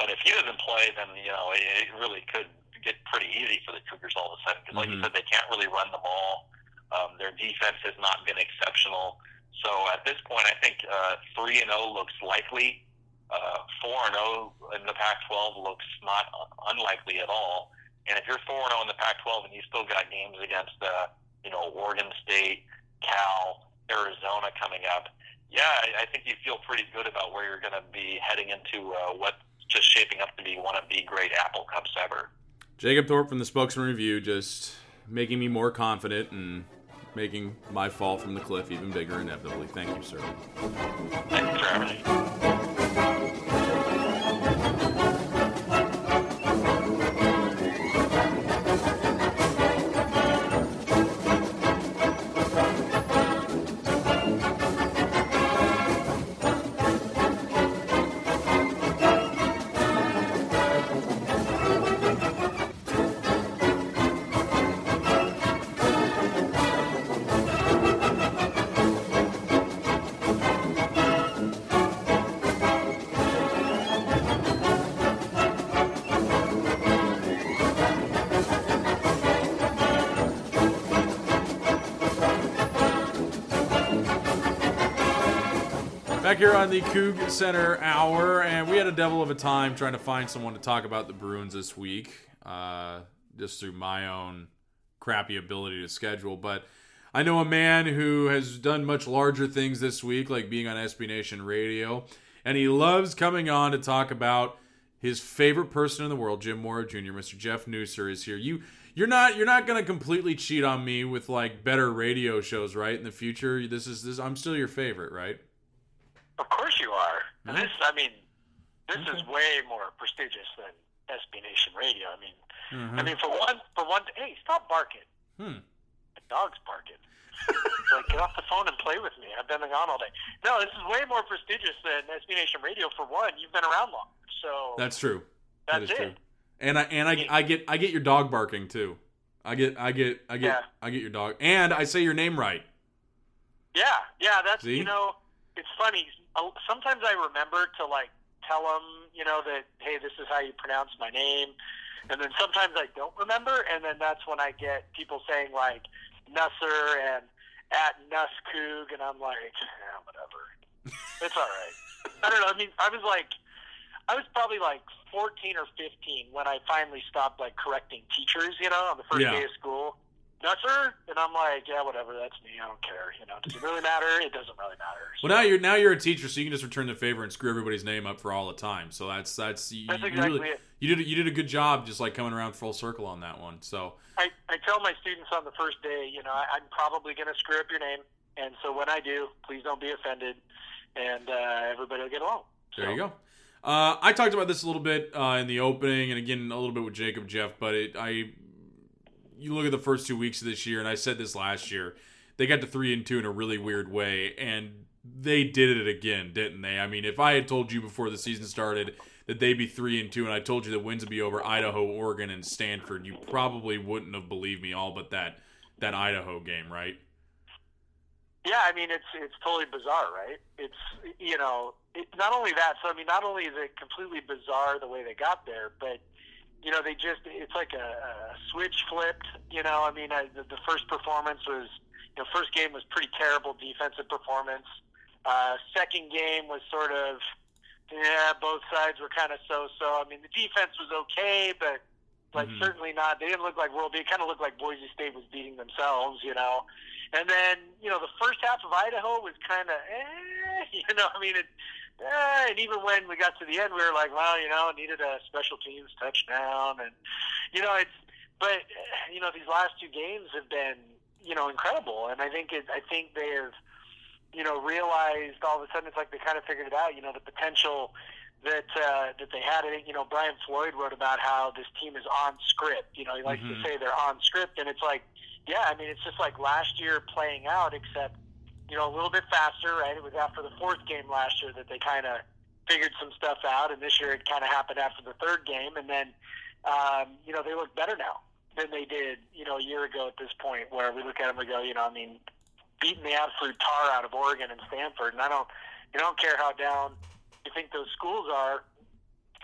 But if he doesn't play, then you know it, it really could get pretty easy for the Cougars all of a sudden. Because, like you Mhm. said, they can't really run the ball. Um, their defense has not been exceptional. So at this point, I think uh, three and zero looks likely. Uh, four and zero in the Pac-12 looks not unlikely at all. And if you're four and zero in the Pac-12 and you still got games against, uh, you know, Oregon State, Cal, Arizona coming up, yeah, I, I think you feel pretty good about where you're going to be heading into uh, what's just shaping up to be one of the great Apple Cups ever. Jacob Thorpe from the Spokesman Review just making me more confident and making my fall from the cliff even bigger inevitably. Thank you, sir. Thanks for having here on the Coug Center Hour, and we had a devil of a time trying to find someone to talk about the Bruins this week, uh, just through my own crappy ability to schedule. But I know a man who has done much larger things this week, like being on SB Nation Radio, and he loves coming on to talk about his favorite person in the world, Jim Mora Jr. Mr. Jeff Nusser is here. You you're not you're not gonna completely cheat on me with like better radio shows, right? In the future, this is this I'm still your favorite, right? Of course you are. This, I mean, this is way more prestigious than SB Nation Radio. I mean, Mm-hmm. I mean, for one, for one, hey, stop barking. Hmm. The dog's barking. like, get off the phone and play with me. I've been gone all day. No, this is way more prestigious than SB Nation Radio. For one, you've been around long, so That's true. That that's it. true. And I and I, I get I get your dog barking too. I get I get I get Yeah. I get your dog, and I say your name right. Yeah, yeah, that's See? you know, it's funny. Sometimes I remember to like tell them, you know, that hey, this is how you pronounce my name, and then sometimes I don't remember, and then that's when I get people saying like Nusser and at Nuskoog, and I'm like, yeah, whatever, it's all right. I don't know. I mean, I was like, I was probably like 14 or 15 when I finally stopped like correcting teachers, you know, on the first Yeah. day of school. Nusser, and I'm like, yeah, whatever, that's me. I don't care. You know, does it really matter? It doesn't really matter. Well, now you're now you're a teacher, so you can just return the favor and screw everybody's name up for all the time. So that's that's you, That's you exactly really, it. you did you did a good job, just like coming around full circle on that one. So I, I tell my students on the first day, you know, I, I'm probably going to screw up your name, and so when I do, please don't be offended, and uh, everybody will get along. There you go. Uh, I talked about this a little bit uh, in the opening, and again a little bit with Jacob Jeff. But it, I, you look at the first two weeks of this year, and I said this last year, they got to three and two in a really weird way, and they did it again, didn't they? I mean, if I had told you before the season started that they'd be three and two, and I told you that wins would be over Idaho, Oregon, and Stanford, you probably wouldn't have believed me. All but that that Idaho game, right? Yeah, I mean it's it's totally bizarre, right? It's you know it, not only that. So I mean, not only is it completely bizarre the way they got there, but you know they just it's like a, a switch flipped. You know, I mean I, the, the first performance was you know first game was pretty terrible defensive performance. Uh, second game was sort of yeah, both sides were kind of so-so. I mean the defense was okay, but like Mhm. certainly not. They didn't look like world. They kind of looked like Boise State was beating themselves. You know. And then, you know, the first half of Idaho was kind of, eh, (laughs) you know, I mean, it, eh, and even when we got to the end, we were like, well, you know, needed a special teams touchdown. And, you know, it's, but, you know, these last two games have been, you know, incredible. And I think it, I think they have, you know, realized all of a sudden it's like they kind of figured it out, you know, the potential that uh, that they had. I think, you know, Brian Floyd wrote about how this team is on script. You know, he likes Mhm. to say they're on script, and it's like, yeah, I mean, it's just like last year playing out, except you know a little bit faster, right? It was after the fourth game last year that they kind of figured some stuff out, and this year it kind of happened after the third game, and then um, you know they look better now than they did you know a year ago at this point, where we look at them and go, you know, I mean, beating the absolute tar out of Oregon and Stanford, and I don't, you don't care how down you think those schools are.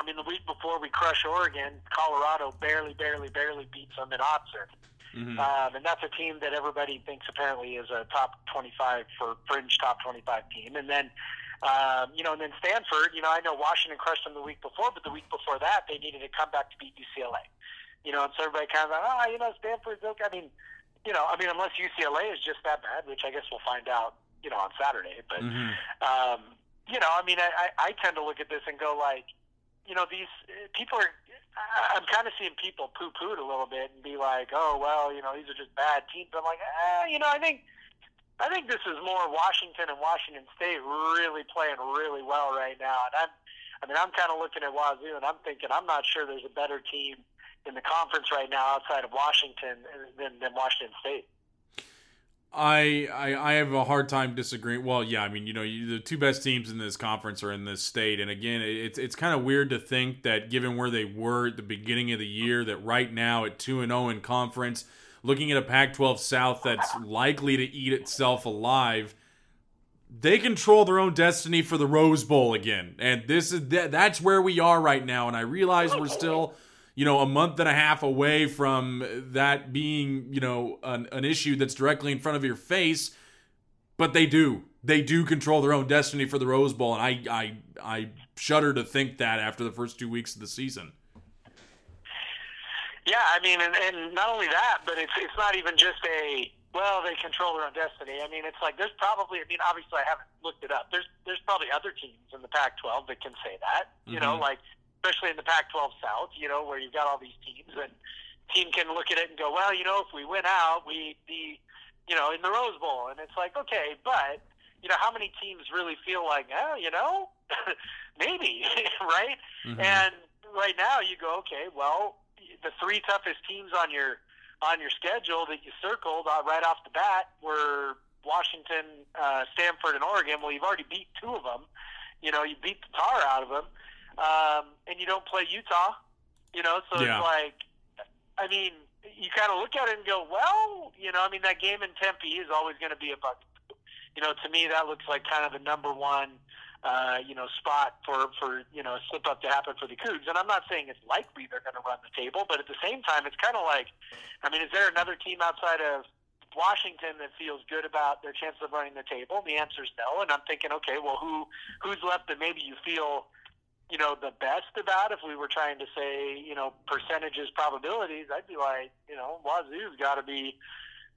I mean, the week before we crush Oregon, Colorado barely, barely, barely beats them in Autzen. Mhm. Um, and that's a team that everybody thinks apparently is a top 25 for fringe top 25 team. And then, um, you know, and then Stanford, you know, I know Washington crushed them the week before, but the week before that, they needed to come back to beat UCLA. You know, and so everybody kind of like, oh, you know, Stanford's okay. I mean, you know, I mean, unless UCLA is just that bad, which I guess we'll find out, you know, on Saturday. But, Mhm. um, you know, I mean, I, I, I tend to look at this and go like, you know, these people are. I'm kind of seeing people poo-poo it a little bit and be like, oh well, you know, these are just bad teams. I'm like, eh, you know, I think, I think this is more Washington and Washington State really playing really well right now. And I'm, I mean, I'm kind of looking at Wazoo and I'm thinking, I'm not sure there's a better team in the conference right now outside of Washington than, than Washington State. I, I I have a hard time disagreeing. Well, yeah, I mean, you know, you, the two best teams in this conference are in this state, and again, it- it's it's kind of weird to think that given where they were at the beginning of the year, that right now at two and zero in conference, looking at a Pac-12 South that's likely to eat itself alive, they control their own destiny for the Rose Bowl again, and this is that that's where we are right now. And I realize we're oh. still you know, a month and a half away from that being, you know, an, an issue that's directly in front of your face. But they do. they do control their own destiny for the Rose Bowl, and I I I shudder to think that after the first two weeks of the season. Yeah, I mean, and, and not only that, but it's it's not even just a well, they control their own destiny. I mean, it's like there's probably. I mean, obviously, I haven't looked it up. There's there's probably other teams in the Pac-12 that can say that. You know, Mhm. like especially in the Pac-12 South. You know, where you've got all these teams, and team can look at it and go, well, you know, if we win out, we'd be, you know, in the Rose Bowl, and it's like, okay, but you know, how many teams really feel like, oh, you know, (laughs) maybe, (laughs) right? Mhm. And right now, you go, okay, well, the three toughest teams on your on your schedule that you circled uh, right off the bat were Washington, uh, Stanford, and Oregon. Well, you've already beat two of them. You know, you beat the tar out of them, um, and you don't play Utah. You know, so Yeah. it's like, I mean, you kind of look at it and go, well, you know, I mean, that game in Tempe is always going to be a bug. You know, to me, that looks like kind of the number one uh, you know, spot for, for, you know, a slip up to happen for the Cougs. And I'm not saying it's likely they're going to run the table, but at the same time, it's kind of like, I mean, is there another team outside of Washington that feels good about their chances of running the table? The answer is no. And I'm thinking, okay, well, who, who's left that maybe you feel, you know, the best about if we were trying to say, you know, percentages, probabilities, I'd be like, you know, Wazoo's got to be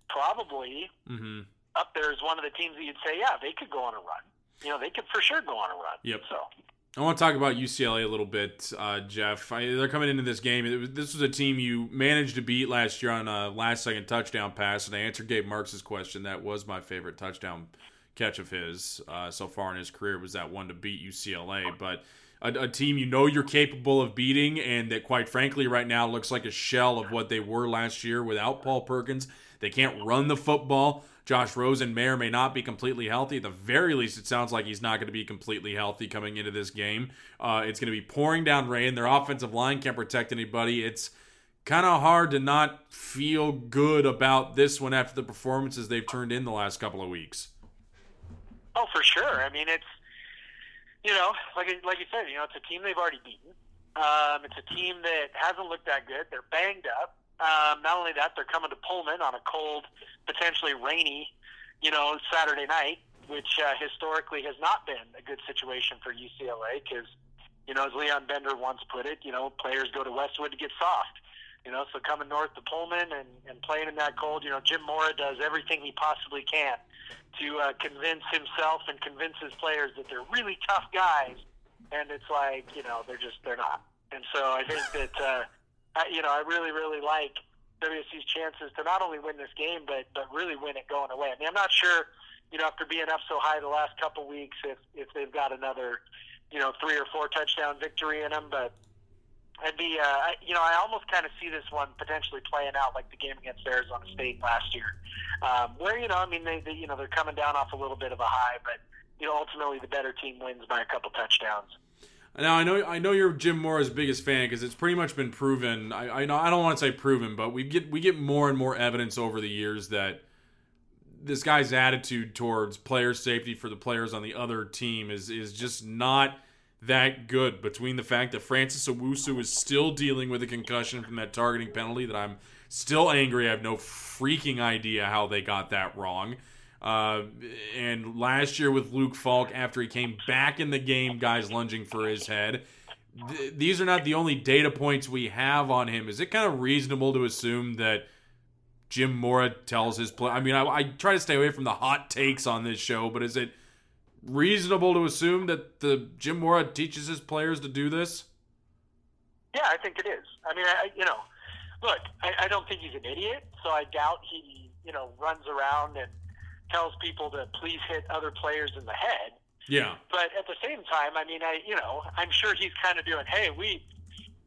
probably mm-hmm. up there as one of the teams that you'd say, yeah, they could go on a run. You know, they could for sure go on a run. Yep. So, I want to talk about UCLA a little bit, uh, Jeff. I, they're coming into this game. Was, this was a team you managed to beat last year on a last second touchdown pass, and I answered Gabe Marks' question. That was my favorite touchdown catch of his uh, so far in his career was that one to beat UCLA. But a, a team you know you're capable of beating, and that quite frankly right now looks like a shell of what they were last year without Paul Perkins. They can't run the football. Josh Rosen may or may not be completely healthy. At the very least, it sounds like he's not going to be completely healthy coming into this game. Uh, it's going to be pouring down rain. Their offensive line can't protect anybody. It's kind of hard to not feel good about this one after the performances they've turned in the last couple of weeks. oh, for sure. I mean, it's, you know, like, like you said, you know, it's a team they've already beaten. Um, it's a team that hasn't looked that good. They're banged up. Um, not only that, they're coming to Pullman on a cold, potentially rainy, you know, Saturday night, which uh, historically has not been a good situation for UCLA because, you know, as Leon Bender once put it, you know, players go to Westwood to get soft. You know, so coming north to Pullman and, and playing in that cold, you know, Jim Mora does everything he possibly can to uh, convince himself and convince his players that they're really tough guys. And it's like, you know, they're just, they're not. And so I think that, uh, I, you know, I really, really like WSU's chances to not only win this game, but but really win it going away. I mean, I'm not sure, you know, after being up so high the last couple weeks, if if they've got another, you know, three or four touchdown victory in them. But I'd be, uh, I, you know, I almost kind of see this one potentially playing out like the game against Arizona State last year, um, where you know, I mean, they, they you know they're coming down off a little bit of a high, but you know, ultimately the better team wins by a couple touchdowns. Now I know I know you're Jim Mora's biggest fan because it's pretty much been proven. I, I know I don't want to say proven, but we get we get more and more evidence over the years that this guy's attitude towards player safety for the players on the other team is is just not that good. Between the fact that Francis Owusu is still dealing with a concussion from that targeting penalty, that I'm still angry. I have no freaking idea how they got that wrong. Uh, and last year with Luke Falk, after he came back in the game, guys lunging for his head. Th- these are not the only data points we have on him. Is it kind of reasonable to assume that Jim Mora tells his play? I mean, I, I try to stay away from the hot takes on this show, but is it reasonable to assume that the Jim Mora teaches his players to do this? Yeah, I think it is. I mean, I, you know, look, I, I don't think he's an idiot, so I doubt he, you know, runs around and tells people to please hit other players in the head. Yeah. But at the same time, I mean, I, you know, I'm sure he's kind of doing, hey, we,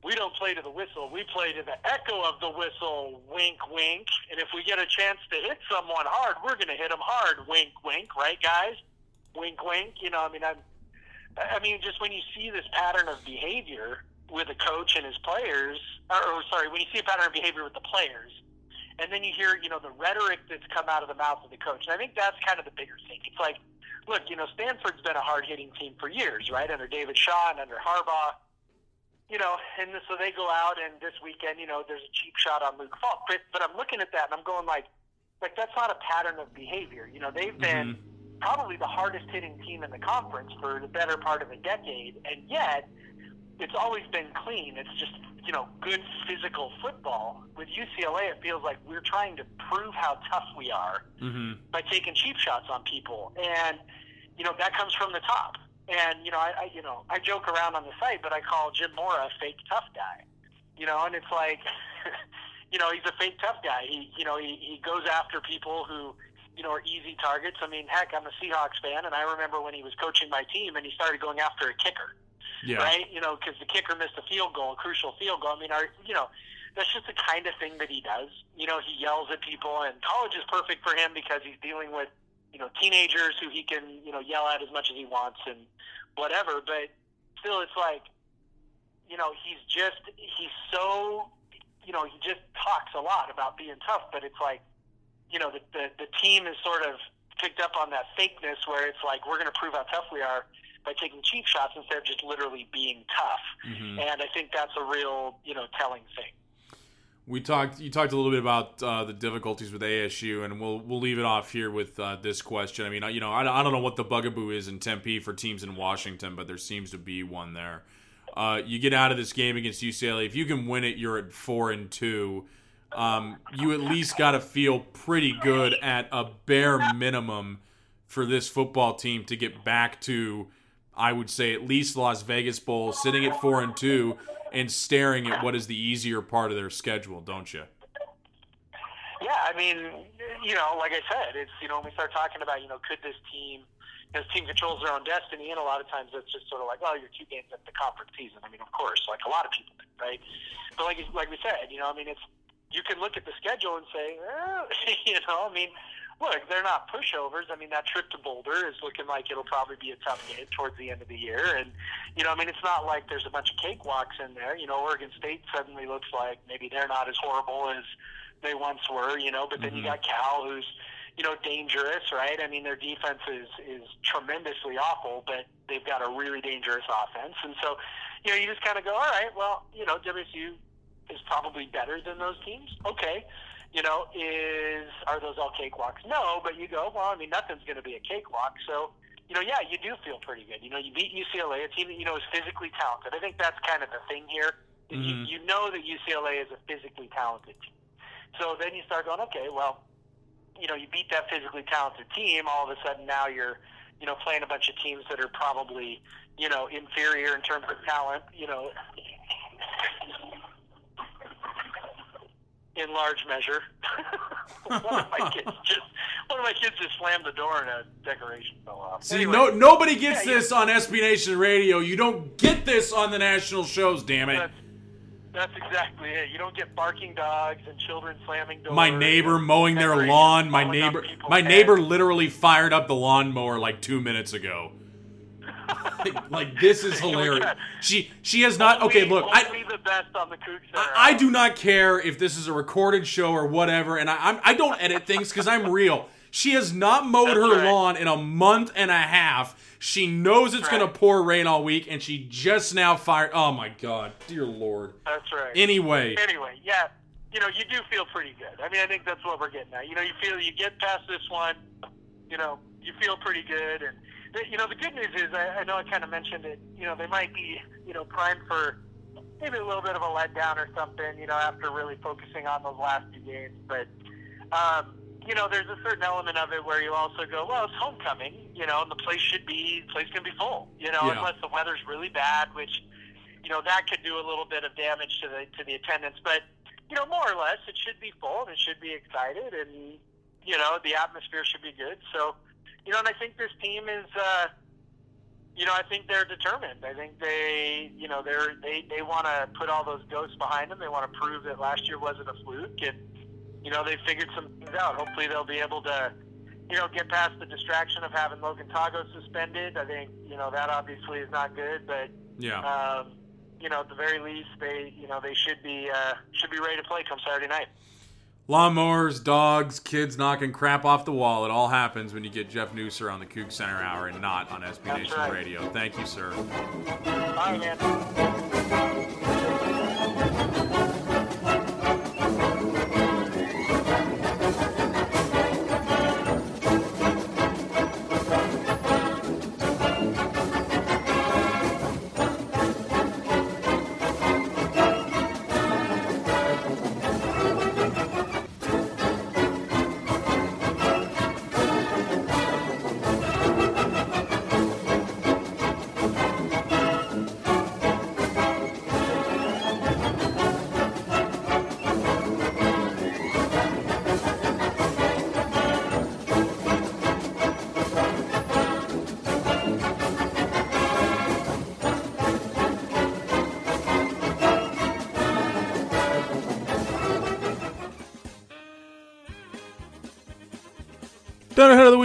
we don't play to the whistle, we play to the echo of the whistle. Wink, wink. And if we get a chance to hit someone hard, we're going to hit them hard. Wink, wink. Right, guys? Wink, wink. You know, I mean, I'm. I mean, just when you see this pattern of behavior with a coach and his players, or, or sorry, when you see a pattern of behavior with the players, and then you hear, you know, the rhetoric that's come out of the mouth of the coach. And I think that's kind of the bigger thing. It's like, look, you know, Stanford's been a hard-hitting team for years, right? Under David Shaw and under Harbaugh, you know, and so they go out and this weekend, you know, there's a cheap shot on Luke Falk. But, but I'm looking at that and I'm going like, like that's not a pattern of behavior. You know, they've mm-hmm. been probably the hardest hitting team in the conference for the better part of a decade, and yet it's always been clean. It's just you know good physical football. With UCLA, it feels like we're trying to prove how tough we are Mm-hmm. by taking cheap shots on people, and you know that comes from the top. And you know, I, I you know I joke around on the site, but I call Jim Mora a fake tough guy. You know, and it's like, (laughs) you know, he's a fake tough guy. He you know he, he goes after people who you know are easy targets. I mean, heck, I'm a Seahawks fan, and I remember when he was coaching my team, and he started going after a kicker Yeah. right? You know, because the kicker missed a field goal, a crucial field goal. I mean, our, you know, that's just the kind of thing that he does. You know, he yells at people, and college is perfect for him because he's dealing with, you know, teenagers who he can, you know, yell at as much as he wants and whatever. But still, it's like, you know, he's just, he's so, you know, he just talks a lot about being tough, but it's like, you know, the, the, the team is sort of picked up on that fakeness where it's like, we're going to prove how tough we are by taking cheap shots instead of just literally being tough. Mhm. And I think that's a real, you know, telling thing. We talked. You talked a little bit about uh, the difficulties with ASU, and we'll we'll leave it off here with uh, this question. I mean, you know, I, I don't know what the bugaboo is in Tempe for teams in Washington, but there seems to be one there. Uh, you get out of this game against UCLA. If you can win it, you're at four and two. Um, you at least got to feel pretty good at a bare minimum for this football team to get back to, I would say, at least Las Vegas Bowl, sitting at four and two, and staring at what is the easier part of their schedule, don't you? Yeah, I mean, you know, like I said, it's you know when we start talking about you know could this team, this team controls their own destiny, and a lot of times it's just sort of like, oh, you're two games into the conference season. I mean, of course, like a lot of people, do, right? But like like we said, you know, I mean, it's you can look at the schedule and say, eh, (laughs) you know, I mean, look, they're not pushovers. I mean, that trip to Boulder is looking like it'll probably be a tough game towards the end of the year, and you know, I mean, it's not like there's a bunch of cakewalks in there. You know, Oregon State suddenly looks like maybe they're not as horrible as they once were, you know. But then you got Cal, who's you know dangerous, right? I mean, their defense is is tremendously awful, but they've got a really dangerous offense, and so you know you just kind of go, all right, well, you know, WSU is probably better than those teams. Okay. You know, is are those all cakewalks? No, but you go, well, I mean, nothing's going to be a cakewalk. So, you know, yeah, you do feel pretty good. You know, you beat UCLA, a team that you know is physically talented. I think that's kind of the thing here. is Mhm. You, you know that UCLA is a physically talented team. So then you start going, okay, well, you know, you beat that physically talented team. All of a sudden, now you're, you know, playing a bunch of teams that are probably, you know, inferior in terms of talent. You know, in large measure. (laughs) one of my kids just one of my kids just slammed the door and a decoration fell off. See, Anyway, no, nobody gets Yeah, this on SB Nation Radio. You don't get this on the national shows. Damn it! that's, that's exactly it. You don't get barking dogs and children slamming doors. My neighbor mowing their lawn. My neighbor, my heads. neighbor literally fired up the lawnmower like two minutes ago. Like, (laughs) like, this is (laughs) oh hilarious. She she has not. Okay, look, I only the best on the Kook I, I do not care if this is a recorded show or whatever, and I I'm, I don't edit things because I'm real. She has not mowed That's her right. lawn in a month and a half. She knows it's That's gonna pour rain all week, and she just now fired. Oh my god, dear lord. That's right. Anyway, anyway, yeah, you know, you do feel pretty good. I mean, I think that's what we're getting at. You know, you feel you get past this one, you know, you feel pretty good. And the- you know, the good news is, I, I know I kind of mentioned it. You know, they might be, you know, primed for maybe a little bit of a letdown or something. You know, after really focusing on those last few games, but. Um, you know, there's a certain element of it where you also go, well, it's homecoming, you know, and the place should be, the place can be full, you know, Yeah. unless the weather's really bad, which, you know, that could do a little bit of damage to the to the attendance. But you know, more or less, it should be full and it should be excited, and you know, the atmosphere should be good. So, you know, and I think this team is, uh, you know, I think they're determined. I think they, you know, they're they they want to put all those ghosts behind them. They want to prove that last year wasn't a fluke, and you know, they figured some things out. Hopefully, they'll be able to. You know, get past the distraction of having Logan Tago suspended. I think you know that obviously is not good, but yeah. um, you know, at the very least, they you know they should be uh, should be ready to play come Saturday night. Lawnmowers, dogs, kids knocking crap off the wall. It all happens when you get Jeff Nusser on the Coug Center Hour and not on SB Nation right. Radio. Thank you, sir. Right, man.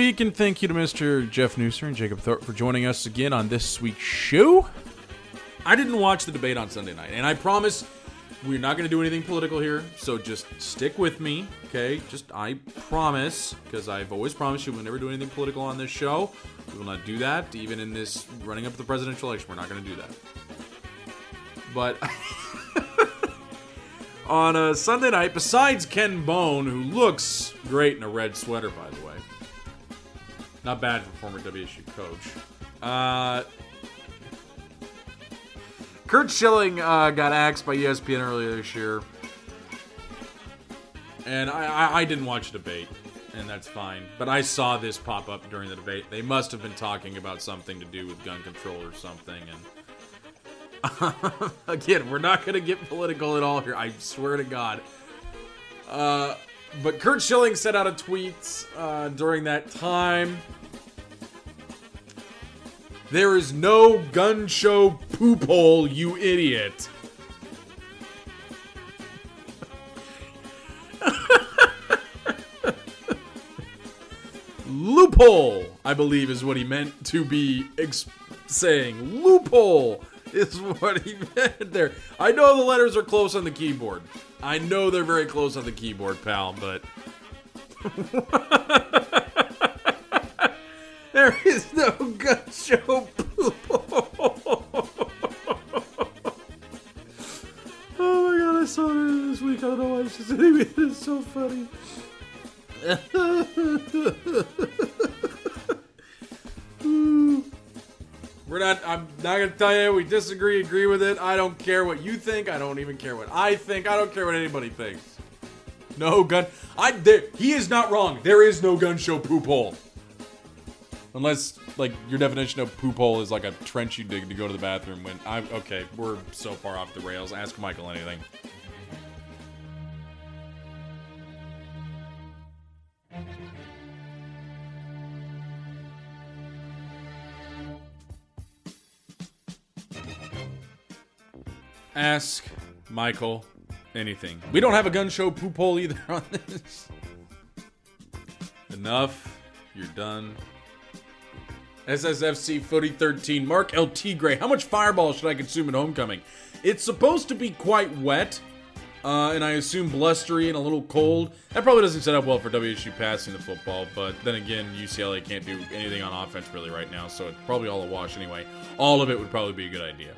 Week, and thank you to Mr. Jeff Nusser and Jacob Thorpe for joining us again on this week's show. I didn't watch the debate on Sunday night, and I promise we're not going to do anything political here, so just stick with me, okay? Just, I promise, because I've always promised you we'll never do anything political on this show. We will not do that, even in this running up to the presidential election. We're not going to do that. But (laughs) on a Sunday night, besides Ken Bone, who looks great in a red sweater, by the not bad for former WSU coach. Uh, Curt Schilling uh, got axed by ESPN earlier this year, and I, I, I didn't watch the debate, and that's fine. But I saw this pop up during the debate. They must have been talking about something to do with gun control or something, and (laughs) again, we're not going to get political at all here. I swear to God. Uh, but Curt Schilling sent out a tweet uh, during that time. There is no gun show poop hole, you idiot. (laughs) Loophole, I believe, is what he meant to be ex- saying. Loophole is what he meant there. I know the letters are close on the keyboard. I know they're very close on the keyboard, pal, but. (laughs) there is no gun show. (laughs) Oh my god, I saw it this week. I don't know why she's sending (laughs) me. It's so funny. We're not. I'm not gonna tell you we disagree, agree with it. I don't care what you think. I don't even care what I think. I don't care what anybody thinks. No gun. I. There, he is not wrong. There is no gun show poop hole. Unless, like, your definition of poop hole is like a trench you dig to go to the bathroom. When I'm okay, we're so far off the rails. Ask Michael anything. Ask Michael anything. We don't have a gun show poop hole either (laughs) on this. Enough. You're done. SSFC Footy 13. Mark L. Tigre. How much fireball should I consume at homecoming? It's supposed to be quite wet, uh, and I assume blustery and a little cold. That probably doesn't set up well for WSU passing the football, but then again, UCLA can't do anything on offense really right now, so it's probably all a wash anyway. All of it would probably be a good idea.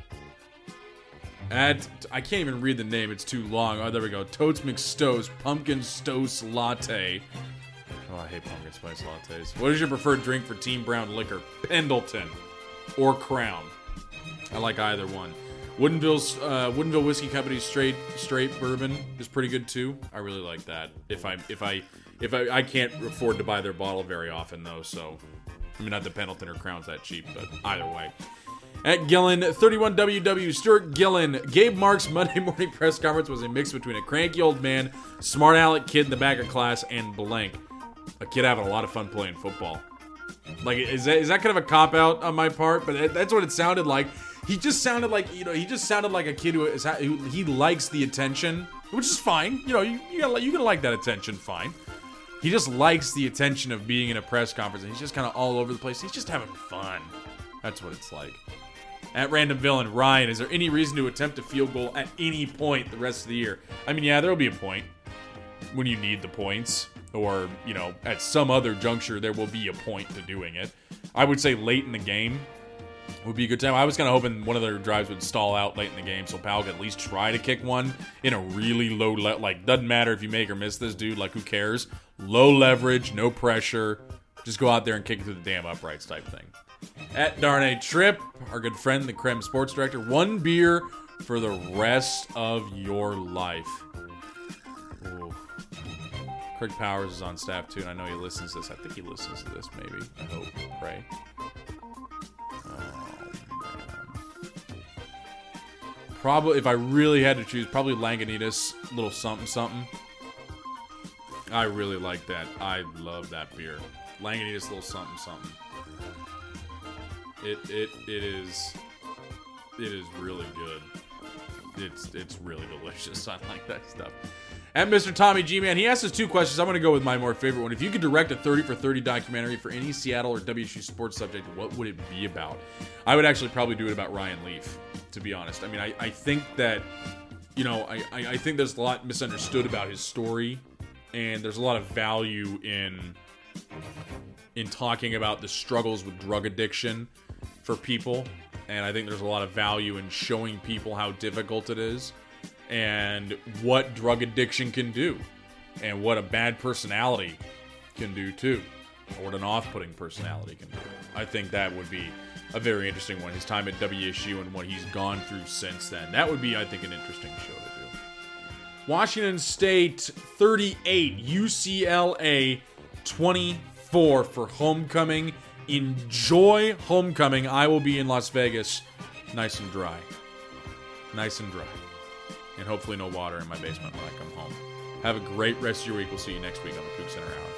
At I can't even read the name; it's too long. Oh, there we go. Totes McStowe's Pumpkin Stoce Latte. Oh, I hate pumpkin spice lattes. What is your preferred drink for Team Brown liquor? Pendleton or Crown? I like either one. Woodinville's uh, Woodinville Whiskey Company's straight straight bourbon is pretty good too. I really like that. If I if I if I I can't afford to buy their bottle very often though, so I mean not the Pendleton or Crown's that cheap, but either way. At Gillen, 31WW, Stuart Gillen. Gabe Mark's Monday (laughs) morning press conference was a mix between a cranky old man, smart aleck kid in the back of class, and blank. A kid having a lot of fun playing football. Like, is that, is that kind of a cop out on my part? But that's what it sounded like. He just sounded like, you know, he just sounded like a kid who, is, who he likes the attention, which is fine. You know, you, you gotta, you like that attention, fine. He just likes the attention of being in a press conference, and he's just kind of all over the place. He's just having fun. That's what it's like. At Random Villain, Ryan, is there any reason to attempt a field goal at any point the rest of the year? I mean, yeah, there'll be a point when you need the points, or, you know, at some other juncture, there will be a point to doing it. I would say late in the game would be a good time. I was kind of hoping one of their drives would stall out late in the game so Powell could at least try to kick one in a really low, le- like, doesn't matter if you make or miss this dude, like, who cares? Low leverage, no pressure. Just go out there and kick it through the damn uprights type thing. At Darnay Trip, our good friend, the Creme Sports Director, one beer for the rest of your life. Ooh. Craig Powers is on staff too, and I know he listens to this. I think he listens to this, maybe. I hope. Pray. Oh. Probably, if I really had to choose, probably Lagunitas, little something something. I really like that. I love that beer. Lagunitas, little something something. It it it is it is really good. It's it's really delicious. (laughs) I like that stuff. At Mr. Tommy G Man, he asked us two questions. I'm going to go with my more favorite one. If you could direct a 30 for 30 documentary for any Seattle or WSU sports subject, what would it be about? I would actually probably do it about Ryan Leaf, to be honest. I mean, I, I think that, you know, I, I, I think there's a lot misunderstood about his story, and there's a lot of value in in talking about the struggles with drug addiction for people. And I think there's a lot of value in showing people how difficult it is and what drug addiction can do and what a bad personality can do too or what an off-putting personality can do. I think that would be a very interesting one. His time at wsu and what he's gone through since then. That would be i think an interesting show to do. Washington state 38 ucla 24 for homecoming enjoy homecoming i will be in las vegas nice and dry nice and dry and hopefully no water in my basement when I come home. Have a great rest of your week. We'll see you next week on the Coug Center Hour.